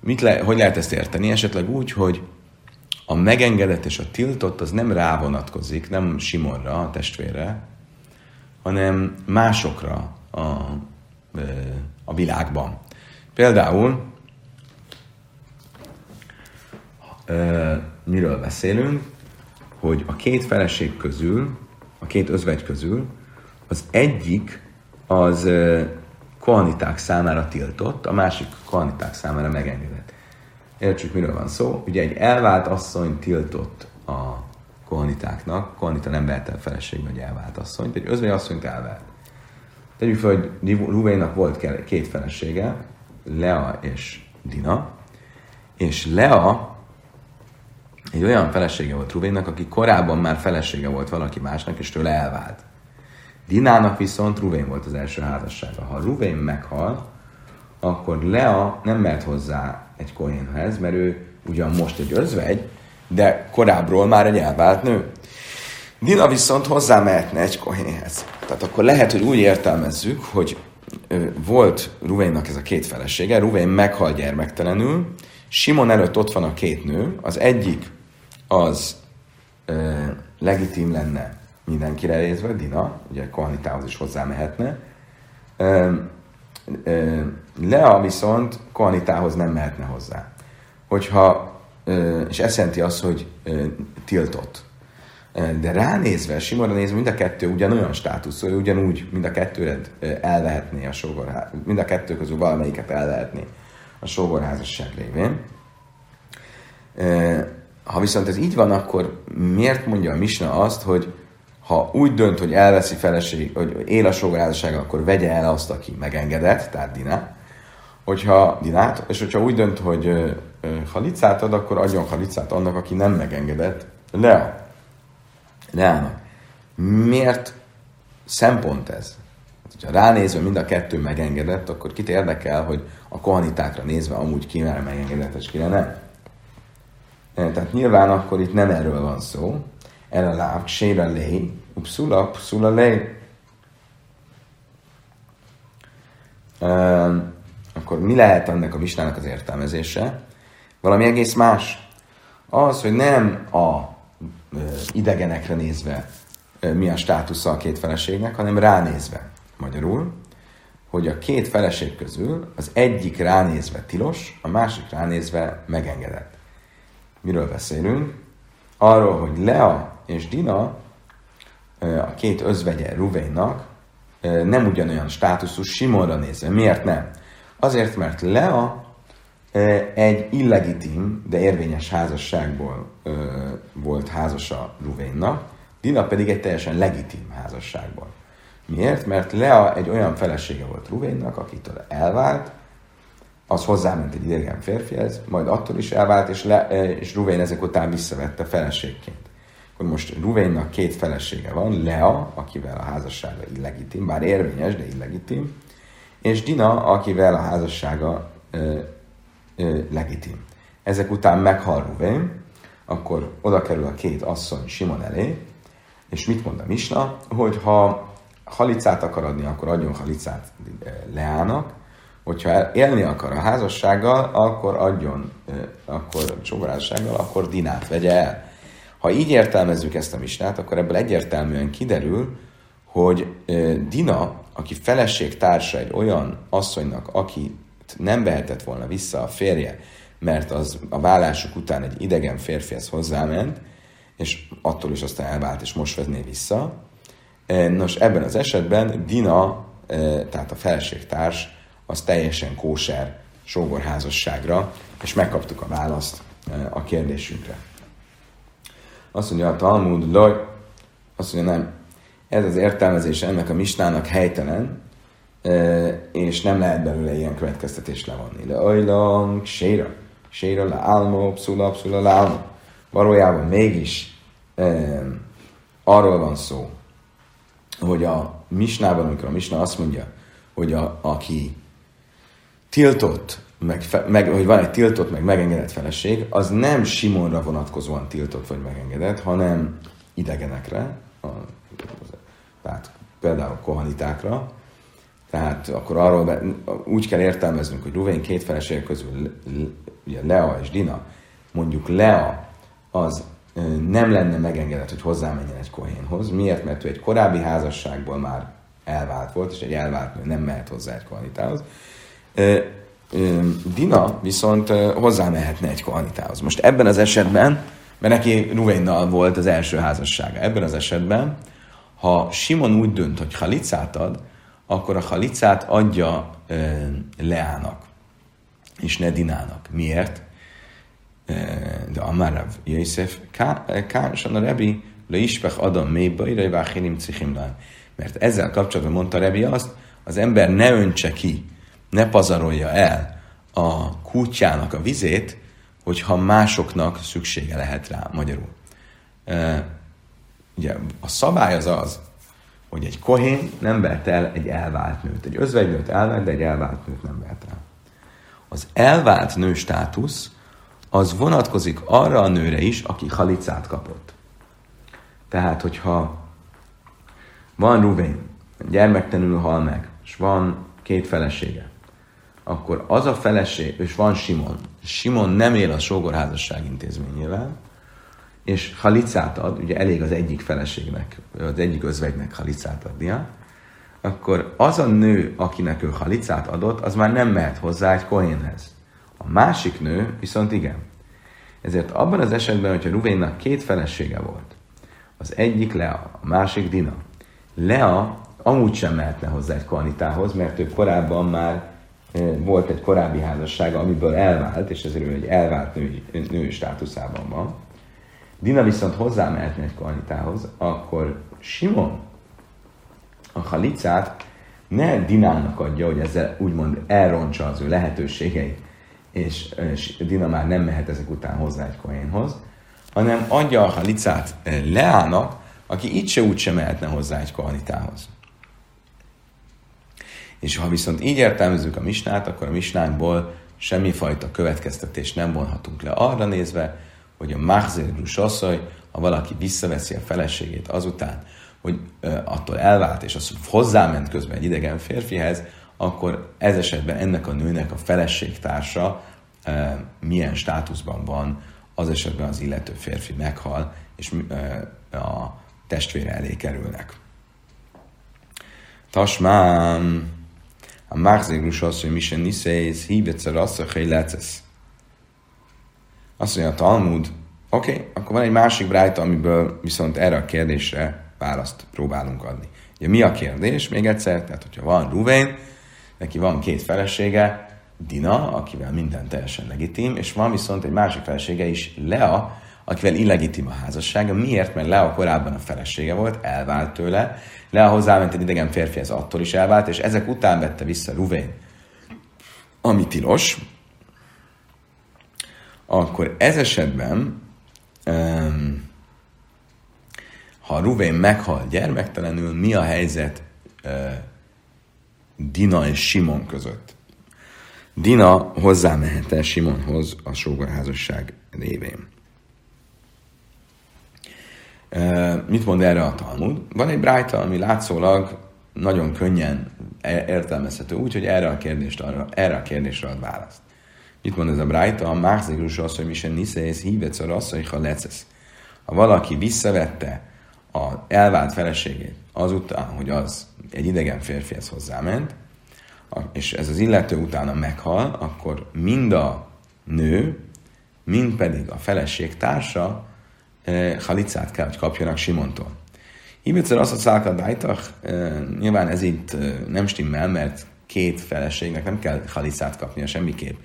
Mit le, hogy lehet ezt érteni? Esetleg úgy, hogy a megengedett és a tiltott az nem rá vonatkozik, nem Simonra, a testvére, hanem másokra a, a világban. Például, miről beszélünk? Hogy a két feleség közül, a két özvegy közül, az egyik az kohaniták számára tiltott, a másik kohaniták számára megengedett. Értsük, miről van szó. Ugye egy elvált asszony tiltott a kohanitáknak, kohanita nem vehet el feleség, vagy elvált asszonyt, egy özvegy asszonyt elvált. Tegyük fel, hogy Ruvénak volt két felesége, Lea és Dina, és Lea egy olyan felesége volt Ruvénnak, aki korábban már felesége volt valaki másnak, és tőle elvált. Dinának viszont Ruvén volt az első házassága. Ha Ruvén meghal, akkor Lea nem mehet hozzá egy kohénhez, mert ő ugyan most egy özvegy, de korábbról már egy elvált nő. Dina viszont hozzá mehetne egy kohénhez. Tehát akkor lehet, hogy úgy értelmezzük, hogy volt Ruvénnak ez a két felesége, Ruvén meghal gyermektelenül, Simon előtt ott van a két nő, az egyik az ö, legitim lenne mindenkire részve, Dina, ugye Kohanitához is hozzá mehetne. Ö, ö, Lea viszont Kohanitához nem mehetne hozzá. Hogyha, ö, és ez jelenti azt, hogy ö, tiltott. De ránézve, Simonra nézve, mind a kettő ugyanolyan státuszú, ugyanúgy mind a kettőre elvehetné a sógorházasság, mind a kettő közül valamelyiket elvehetné a sógorházasság révén. Ha viszont ez így van, akkor miért mondja a Misna azt, hogy ha úgy dönt, hogy elveszi feleség, hogy él a sógorházasság, akkor vegye el azt, aki megengedett, tehát Dinát, hogyha Dinát, és hogyha úgy dönt, hogy halicát ad, akkor adjon halicát annak, aki nem megengedett, Lea. Leának. Miért szempont ez? Hogyha ránézve mind a kettő megengedett, akkor kit érdekel, hogy a kohanitákra nézve amúgy ki megengedett, és kire nem? Eh, tehát nyilván akkor itt nem erről van szó. A láb, sére lé, upszula, pszula lé. Akkor mi lehet ennek a misnának az értelmezése? Valami egész más. Az, hogy nem a idegenekre nézve mi a státusza a két feleségnek, hanem ránézve. Magyarul, hogy a két feleség közül az egyik ránézve tilos, a másik ránézve megengedett. Miről beszélünk? Arról, hogy Lea és Dina, a két özvegye Ruvénnak, nem ugyanolyan státuszú Simonra nézve. Miért nem? Azért, mert Lea egy illegitim, de érvényes házasságból volt házasa Ruvénnak, Dina pedig egy teljesen legitim házasságból. Miért? Mert Lea egy olyan felesége volt Ruvénnak, akitől elvált, az hozzáment egy idegen férfihez, majd attól is elvált, és, le, és Ruvén ezek után visszavette feleségként. Akkor most Ruvénnak két felesége van, Lea, akivel a házassága illegitim, bár érvényes, de illegitim, és Dina, akivel a házassága ö, ö, legitim. Ezek után meghal Ruvén, akkor oda kerül a két asszony Simon elé, és mit mond a Misna? Hogy ha halicát akar adni, akkor adjon halicát Leának, hogyha élni akar a házassággal, akkor adjon, akkor csoborázsággal, akkor dinát vegye el. Ha így értelmezzük ezt a misnát, akkor ebből egyértelműen kiderül, hogy Dina, aki feleség társa egy olyan asszonynak, aki nem vehetett volna vissza a férje, mert az a vállásuk után egy idegen férfihez hozzáment, és attól is aztán elvált, és most vezné vissza. Nos, ebben az esetben Dina, tehát a felségtárs, az teljesen kóser sógorházasságra, és megkaptuk a választ a kérdésünkre. Azt mondja a Talmud, loj, azt mondja nem, ez az értelmezés ennek a misnának helytelen, és nem lehet belőle ilyen következtetést levonni. Le ajlam, séra, séra le álmo, pszula, pszula le álmo. Valójában mégis e, arról van szó, hogy a misnában, amikor a misna azt mondja, hogy a, aki tiltott, meg, meg, hogy van egy tiltott, meg megengedett feleség, az nem Simonra vonatkozóan tiltott vagy megengedett, hanem idegenekre, a, tehát például kohanitákra, tehát akkor arról be, úgy kell értelmeznünk, hogy Ruvén két feleség közül, ugye Lea és Dina, mondjuk Lea az nem lenne megengedett, hogy hozzámenjen egy kohénhoz. Miért? Mert ő egy korábbi házasságból már elvált volt, és egy elvált nő nem mehet hozzá egy kohanitához. Dina viszont hozzámehetne egy kohanitához. Most ebben az esetben, mert neki Ruvénnal volt az első házassága, ebben az esetben, ha Simon úgy dönt, hogy halicát ad, akkor a halicát adja Leának, és ne Dinának. Miért? de Amarav Yosef, Kánsan a Rebi, le ispech Adam ide váhinim cichim Mert ezzel kapcsolatban mondta Rebi azt, az ember ne öntse ki, ne pazarolja el a kutyának a vizét, hogyha másoknak szüksége lehet rá, magyarul. ugye a szabály az az, hogy egy kohén nem vett el egy elvált nőt. Egy özvegynőt elvált, de egy elvált nőt nem vett el. Az elvált nő státusz az vonatkozik arra a nőre is, aki halicát kapott. Tehát, hogyha van Ruvén, gyermektenül hal meg, és van két felesége, akkor az a feleség, és van Simon. Simon nem él a sógorházasság intézményével, és halicát ad, ugye elég az egyik feleségnek, az egyik özvegynek halicát adnia, akkor az a nő, akinek ő halicát adott, az már nem mehet hozzá egy kohénhez. A másik nő viszont igen. Ezért abban az esetben, hogyha Ruvénnak két felesége volt, az egyik Lea, a másik Dina. Lea amúgy sem mehetne hozzá egy kohanitához, mert ő korábban már volt egy korábbi házassága, amiből elvált, és ezért ő egy elvált nő, nő státuszában van. Dina viszont hozzá mehetne egy kohanitához, akkor Simon a halicát ne Dinának adja, hogy ezzel úgymond elrontsa az ő lehetőségeit, és, és Dina már nem mehet ezek után hozzá egy kohénhoz, hanem adja a halicát eh, Leának, aki így se úgy sem mehetne hozzá egy kohanitához. És ha viszont így értelmezzük a misnát, akkor a misnánkból semmifajta következtetést nem vonhatunk le arra nézve, hogy a Machzerus asszony, ha valaki visszaveszi a feleségét azután, hogy attól elvált, és az hozzáment közben egy idegen férfihez, akkor ez esetben ennek a nőnek a feleségtársa milyen státuszban van, az esetben az illető férfi meghal, és a testvére elé kerülnek. Tasmám, a Machzerus asszony, Misen Niszész, Híbetszer assza, Lecesz. Azt mondja a Talmud, oké, okay, akkor van egy másik brájta, amiből viszont erre a kérdésre választ próbálunk adni. Ugye mi a kérdés? Még egyszer, tehát hogyha van Ruvén, neki van két felesége, Dina, akivel minden teljesen legitim, és van viszont egy másik felesége is, Lea, akivel illegitim a házassága. Miért? Mert Lea korábban a felesége volt, elvált tőle. Lea hozzáment egy idegen férfihez, attól is elvált, és ezek után vette vissza Ruvén, ami tilos, akkor ez esetben, ha Ruvén meghal gyermektelenül, mi a helyzet Dina és Simon között? Dina hozzámehet el Simonhoz a sógorházasság révén. Mit mond erre a Talmud? Van egy brájta, ami látszólag nagyon könnyen értelmezhető úgy, hogy erre a, kérdést, arra, erre a kérdésre ad választ. Mit mond ez a Brájta? A márzigrus az, hogy mi sem niszész, hívec a rasszai, ha lecesz. Ha valaki visszavette a elvált feleségét azután, hogy az egy idegen férfihez hozzáment, és ez az illető utána meghal, akkor mind a nő, mind pedig a feleség társa halicát kell, hogy kapjanak Simontól. Hívetszer azt a szálka eh, nyilván ez itt eh, nem stimmel, mert két feleségnek nem kell halicát kapnia semmiképp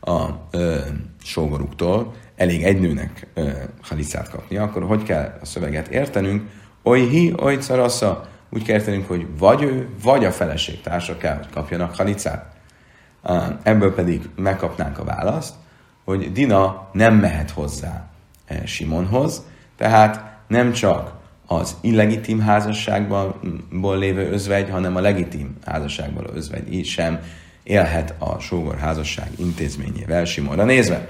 a ö, sógoruktól, elég egy nőnek ö, halicát kapnia, akkor hogy kell a szöveget értenünk? Oly hi, oly carasza, úgy kell értenünk, hogy vagy ő, vagy a feleségtársa kell, hogy kapjanak halicát. Ebből pedig megkapnánk a választ, hogy Dina nem mehet hozzá eh, Simonhoz, tehát nem csak az illegitim házasságból lévő özvegy, hanem a legitim házasságból özvegy így sem élhet a sógor házasság intézményével Simonra nézve.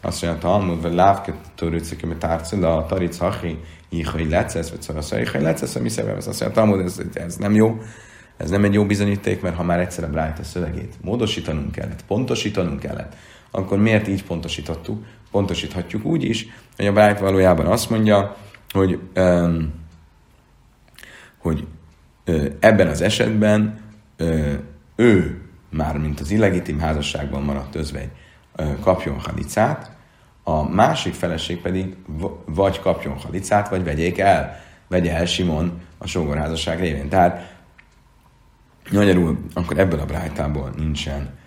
Azt mondja, Talmud, vagy lávke törőcike, mert tárcila, a taric hachi, hogy lecesz, vagy szaraszai, hogy lecesz, ami szemben, azt mondja, Talmud, ez, ez nem jó, ez nem egy jó bizonyíték, mert ha már egyszer a Brájt a szövegét módosítanunk kellett, pontosítanunk kellett, akkor miért így pontosítottuk? Pontosíthatjuk úgy is, hogy a Brájt valójában azt mondja, hogy, um, hogy uh, ebben az esetben uh, ő már, mint az illegitim házasságban maradt özvegy, uh, kapjon halicát, a másik feleség pedig vagy kapjon halicát, vagy vegyék el, vegye el Simon a sógorházasság révén. Tehát magyarul akkor ebből a brájtából nincsen ö,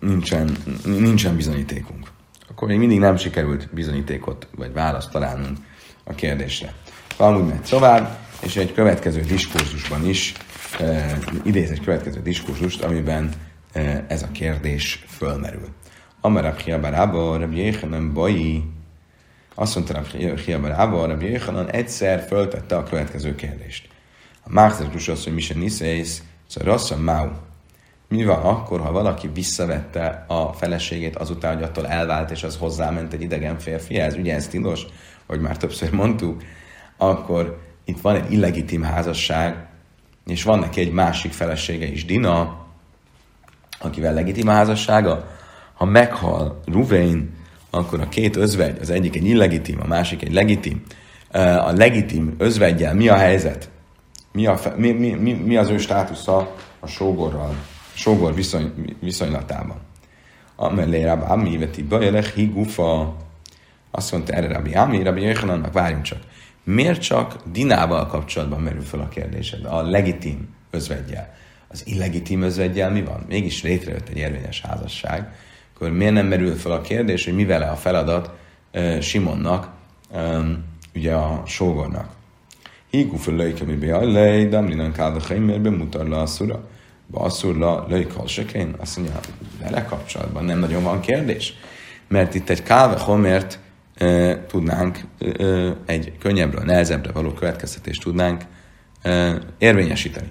nincsen, nincsen bizonyítékunk. Akkor még mindig nem sikerült bizonyítékot vagy választ találnunk a kérdésre. Talmud megy tovább, és egy következő diskurzusban is e, idéz egy következő diskurzust, amiben e, ez a kérdés fölmerül. Amarab Hiabar Abba, Rabbi Jéhanan Bai, azt mondta Rabbi Hiabar Abba, Rabbi Jéhanan egyszer föltette a következő kérdést. A Máxerkus az, hogy mi se niszész, szóval rossz a Mau. Mi van akkor, ha valaki visszavette a feleségét azután, hogy attól elvált, és az hozzáment egy idegen férfihez? Ugye ez tilos, hogy már többször mondtuk, akkor itt van egy illegitim házasság, és van neki egy másik felesége is, Dina, akivel legitim a házassága. Ha meghal Ruvain, akkor a két özvegy, az egyik egy illegitim, a másik egy legitim. A legitim özvegyel mi a helyzet? Mi, a, mi, mi, mi, mi az ő státusza a sógorral? Sógor viszony, viszonylatában. Amelé Rabbi Ami veti bajelech higufa. Azt mondta erre Rabbi Ami, Rabbi Jöjhanannak, várjunk csak. Miért csak Dinával kapcsolatban merül fel a kérdésed? A legitim özvegyel. Az illegitim özvegyel mi van? Mégis létrejött egy érvényes házasság. Akkor miért nem merül fel a kérdés, hogy mivel a feladat uh, Simonnak, ugye a sógornak? Hígu föl lejke mi beajlej, damlinan kálda mutar le a szura. Basszurla löjkal sekén, azt mondja, vele kapcsolatban nem nagyon van kérdés. Mert itt egy káve homért e, tudnánk, e, egy könnyebbre, nehezebbre való következtetést tudnánk e, érvényesíteni.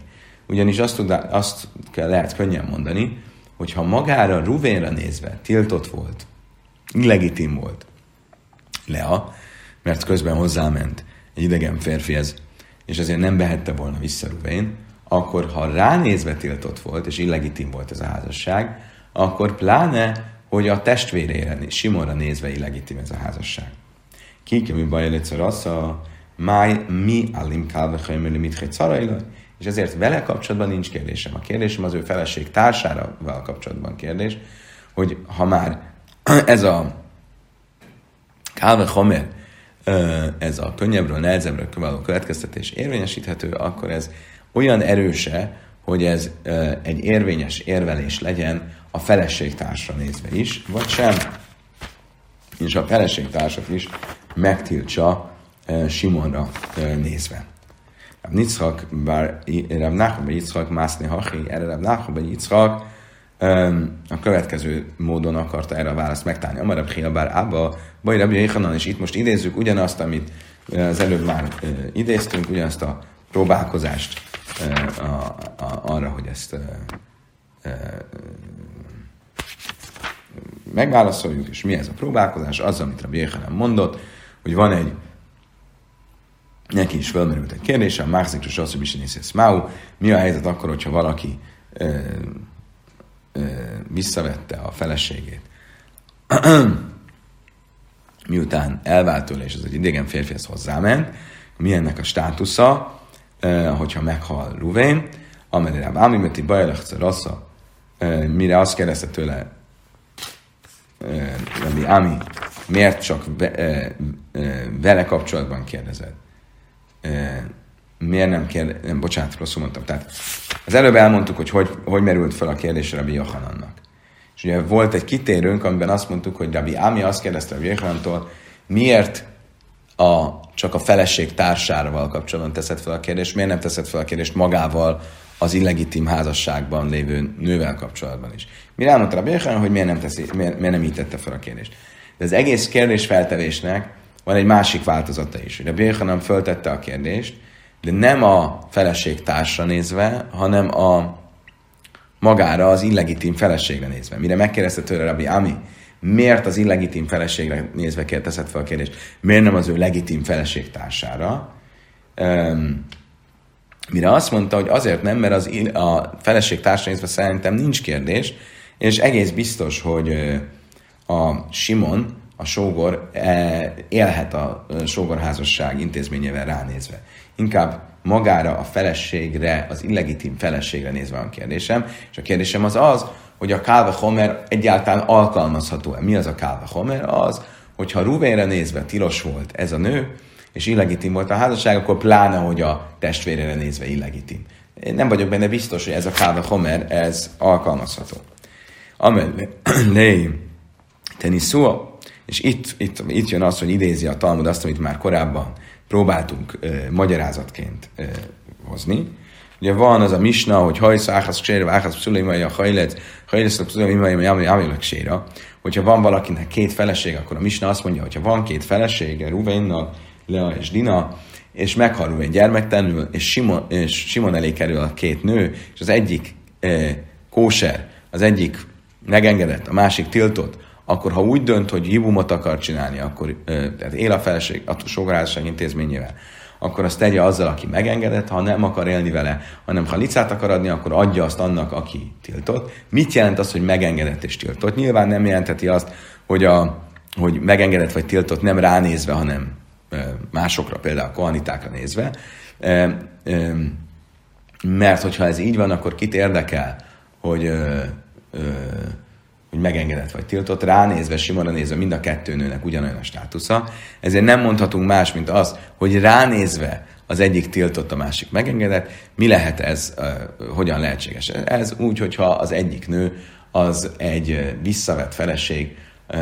Ugyanis azt, tudná, azt kell, lehet könnyen mondani, hogy ha magára Ruvénra nézve tiltott volt, illegitim volt Lea, mert közben hozzáment egy idegen férfihez, és ezért nem behette volna vissza Ruvén, akkor ha ránézve tiltott volt, és illegitim volt ez a házasság, akkor pláne, hogy a testvérére, Simonra nézve illegitim ez a házasság. Kike mi baj egyszer az a máj mi alim kálve mit és ezért vele kapcsolatban nincs kérdésem. A kérdésem az ő feleség társára kapcsolatban kérdés, hogy ha már ez a kálve ez a könnyebbről, nehezebbről kiváló következtetés érvényesíthető, akkor ez olyan erőse, hogy ez egy érvényes érvelés legyen a feleségtársra nézve is, vagy sem. És a feleségtársat is megtiltsa Simonra nézve. Rab Nitzhak, bár Rab Nachman Yitzhak mászni hachi, erre Rab Nachman Yitzhak a következő módon akarta erre a választ megtálni. Amarab Hia bár Abba, Baj Rabbi Jéhanan, és itt most idézzük ugyanazt, amit az előbb már idéztünk, ugyanazt a próbálkozást a, a, arra, hogy ezt megválaszoljuk, és mi ez a próbálkozás, az, amit a Jéhanan mondott, hogy van egy neki is felmerült egy kérdése, a hogy Misenészesz Máu, mi a helyzet akkor, hogyha valaki ö, ö, visszavette a feleségét, miután elvált tőle, és az egy idegen férfihez hozzáment, mi ennek a státusza, hogyha meghal Ruvén, amelyre Rab Ami Meti Bajlach Rassza, mire azt kérdezte tőle Rabbi Ami, miért csak vele kapcsolatban kérdezed? Miért nem kérdezed? Nem, bocsánat, rosszul mondtam. Tehát az előbb elmondtuk, hogy hogy, hogy merült fel a kérdés Rabbi Johanannak. És ugye volt egy kitérőnk, amiben azt mondtuk, hogy Rabbi Ami azt kérdezte Rabbi Johanantól, miért a csak a feleség társával kapcsolatban teszed fel a kérdést, miért nem teszed fel a kérdést magával az illegitim házasságban lévő nővel kapcsolatban is. Mi rámondta a Béhan, hogy miért nem, teszi, miért, miért nem így tette fel a kérdést. De az egész kérdésfeltevésnek van egy másik változata is. Hogy a Béhanem föltette a kérdést, de nem a feleség társra nézve, hanem a magára az illegitim feleségre nézve. Mire megkérdezte tőle Rabbi Ami, miért az illegitim feleségre nézve kérdezett fel a kérdést, miért nem az ő legitim feleség társára, um, mire azt mondta, hogy azért nem, mert az a feleség társára nézve szerintem nincs kérdés, és egész biztos, hogy a Simon, a sógor e, élhet a sógorházasság intézményével ránézve. Inkább magára a feleségre, az illegitim feleségre nézve van kérdésem, és a kérdésem az az, hogy a kálva homer egyáltalán alkalmazható-e. Mi az a kálva homer? Az, hogyha Ruvénre nézve tilos volt ez a nő, és illegitim volt a házasság, akkor pláne, hogy a testvérére nézve illegitim. Én nem vagyok benne biztos, hogy ez a kálva homer, ez alkalmazható. Amellé, teniszua, és itt, itt, itt jön az, hogy idézi a Talmud azt, amit már korábban próbáltunk ö, magyarázatként ö, hozni. Ugye van az a misna, hogy hajsz, áhász, ksére, áhász, pszulémai, a hajlec, hajlec, a pszulémai, a jámélek séra. Hogyha van valakinek két feleség, akkor a misna azt mondja, hogyha van két felesége, Ruvénnak, Lea és Dina, és meghal Ruvén gyermektelenül, és Simon, és Simon elé kerül a két nő, és az egyik e, kóser, az egyik megengedett, a másik tiltott, akkor ha úgy dönt, hogy hibumot akar csinálni, akkor e, tehát él a feleség a sogorházasság intézményével, akkor azt tegye azzal, aki megengedett, ha nem akar élni vele, hanem ha licát akar adni, akkor adja azt annak, aki tiltott. Mit jelent az, hogy megengedett és tiltott? Nyilván nem jelentheti azt, hogy, a, hogy megengedett vagy tiltott nem ránézve, hanem másokra, például a kohanitákra nézve. Mert hogyha ez így van, akkor kit érdekel, hogy hogy megengedett vagy tiltott, ránézve, Simonra nézve mind a kettő nőnek ugyanolyan a státusza, ezért nem mondhatunk más, mint az, hogy ránézve az egyik tiltott, a másik megengedett. Mi lehet ez, hogyan lehetséges? Ez úgy, hogyha az egyik nő az egy visszavett feleség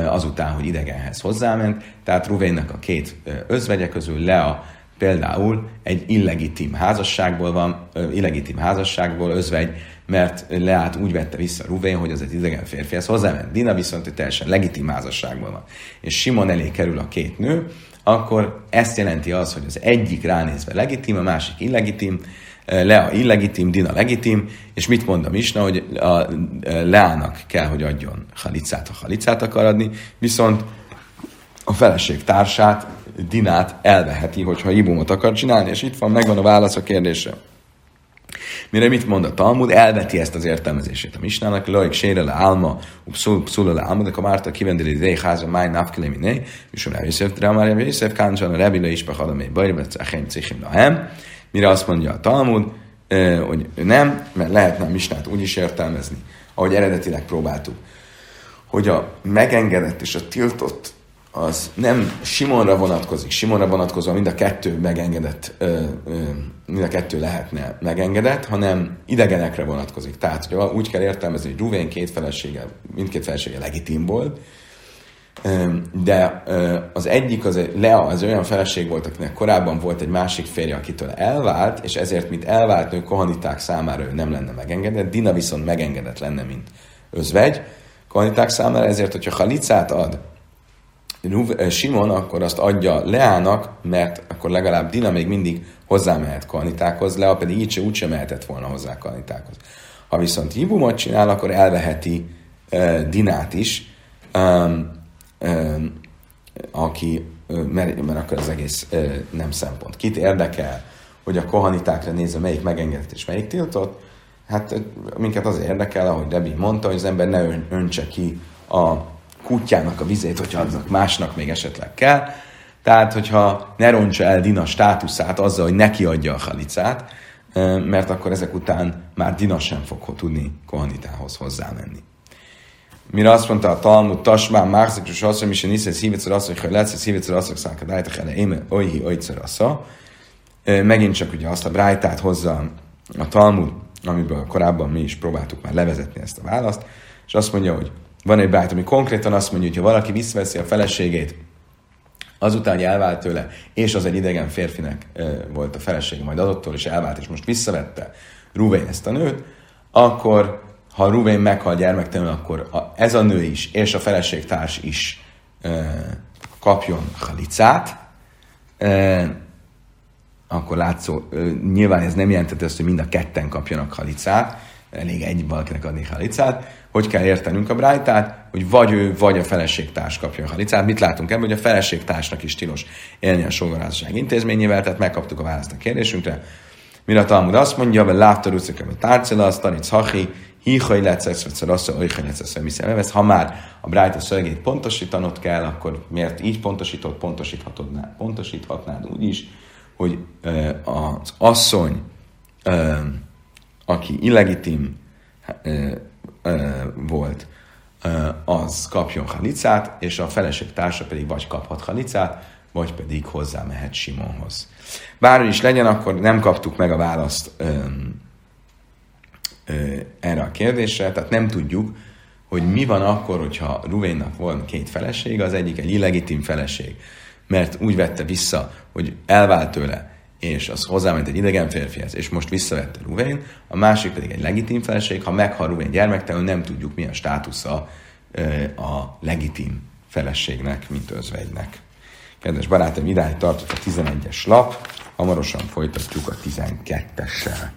azután, hogy idegenhez hozzáment, tehát Ruvénnek a két özvegye közül Lea például egy illegitim házasságból van, illegitim házasságból özvegy, mert Leát úgy vette vissza Ruvén, hogy az egy idegen férfihez hozzáment. Dina viszont egy teljesen legitim házasságban van. És Simon elé kerül a két nő, akkor ezt jelenti az, hogy az egyik ránézve legitim, a másik illegitim, Lea illegitim, Dina legitim, és mit mond a Misna, hogy a Leának kell, hogy adjon halicát, ha halicát akar adni, viszont a feleség társát, Dinát elveheti, hogyha ibumot akar csinálni, és itt van, megvan a válasz a kérdésre. Mire mit mond a Talmud? Elveti ezt az értelmezését a Misnának, Loik sére le álma, pszula le álma, de a Márta kivendeli idei háza, máj napkele miné, és a Reviszef, de a Reviszef, Káncsan, a Rebile is behadamé, bajrvet, Echem, Cichim, Lahem. Mire azt mondja a Talmud, hogy nem, mert lehetne a Misnát úgy is értelmezni, ahogy eredetileg próbáltuk, hogy a megengedett és a tiltott az nem Simonra vonatkozik. Simonra vonatkozóan mind a kettő megengedett, ö, ö, mind a kettő lehetne megengedett, hanem idegenekre vonatkozik. Tehát hogy úgy kell értelmezni, hogy Ruvén két felesége, mindkét felesége legitim volt, de az egyik, az Lea, az olyan feleség volt, akinek korábban volt egy másik férje, akitől elvált, és ezért, mint elvált nő, kohaniták számára ő nem lenne megengedett, Dina viszont megengedett lenne, mint özvegy. Kohaniták számára ezért, hogyha halicát ad Simon akkor azt adja Leának, mert akkor legalább Dina még mindig hozzámehet kanitákhoz, Lea pedig így se úgysem mehetett volna hozzá kanitákhoz. Ha viszont Hibumot csinál, akkor elveheti uh, Dinát is, um, um, aki, uh, mert, mert akkor az egész uh, nem szempont. Kit érdekel, hogy a kohanitákra nézve melyik megengedett és melyik tiltott? Hát minket az érdekel, ahogy Debi mondta, hogy az ember ne öntse ki a kutyának a vizét, hogyha aznak másnak még esetleg kell. Tehát, hogyha ne roncsa el Dina státuszát azzal, hogy neki adja a halicát, mert akkor ezek után már Dina sem fog tudni Kohanitához hozzámenni. Mire azt mondta a Talmud, Tasmán, Márzik, és azt, hogy Misen Isze, Szívecor azt, hogy lesz, Szívecor azt, hogy Dájta, Hele, Éme, Oicor assza. Megint csak ugye azt a brájtát hozza a Talmud, amiből korábban mi is próbáltuk már levezetni ezt a választ, és azt mondja, hogy van egy bájt, ami konkrétan azt mondja, hogy ha valaki visszaveszi a feleségét Azután, hogy elvált tőle, és az egy idegen férfinek volt a felesége, majd adottól is elvált, és most visszavette Ruvén ezt a nőt, akkor ha Ruvén meghal gyermektelenül, akkor ez a nő is, és a feleségtárs is kapjon halicát, akkor látszó, nyilván ez nem jelentette azt, hogy mind a ketten kapjanak halicát, elég egy valakinek adni halicát, hogy kell értenünk a brájtát, hogy vagy ő, vagy a feleségtárs kapja a halicát. Mit látunk ebben, hogy a feleségtársnak is tilos élni a sógorázasság intézményével, tehát megkaptuk a választ a kérdésünkre. Mire a Talmud azt mondja, hogy látta rucik a tárcela, azt tanic hachi, híhaj lecesz, vagy szarasza, olyhaj lecesz, ezt. Ha már a Brájta szövegét pontosítanod kell, akkor miért így pontosítod, pontosíthatod, pontosíthatnád úgy is, hogy az asszony, aki illegitim volt, az kapjon halicát, és a feleség társa pedig vagy kaphat halicát, vagy pedig hozzá mehet Simonhoz. Bár is legyen, akkor nem kaptuk meg a választ ö, ö, erre a kérdésre, tehát nem tudjuk, hogy mi van akkor, hogyha Ruvénnak van két felesége, az egyik egy illegitim feleség, mert úgy vette vissza, hogy elvált tőle, és az hozzáment egy idegen férfihez, és most visszavette Ruvén, a másik pedig egy legitim feleség, ha meghal Ruvén gyermektelenül, nem tudjuk mi a státusza a legitim feleségnek, mint özvegynek. Kedves barátaim, idáig tartott a 11-es lap, hamarosan folytatjuk a 12-essel.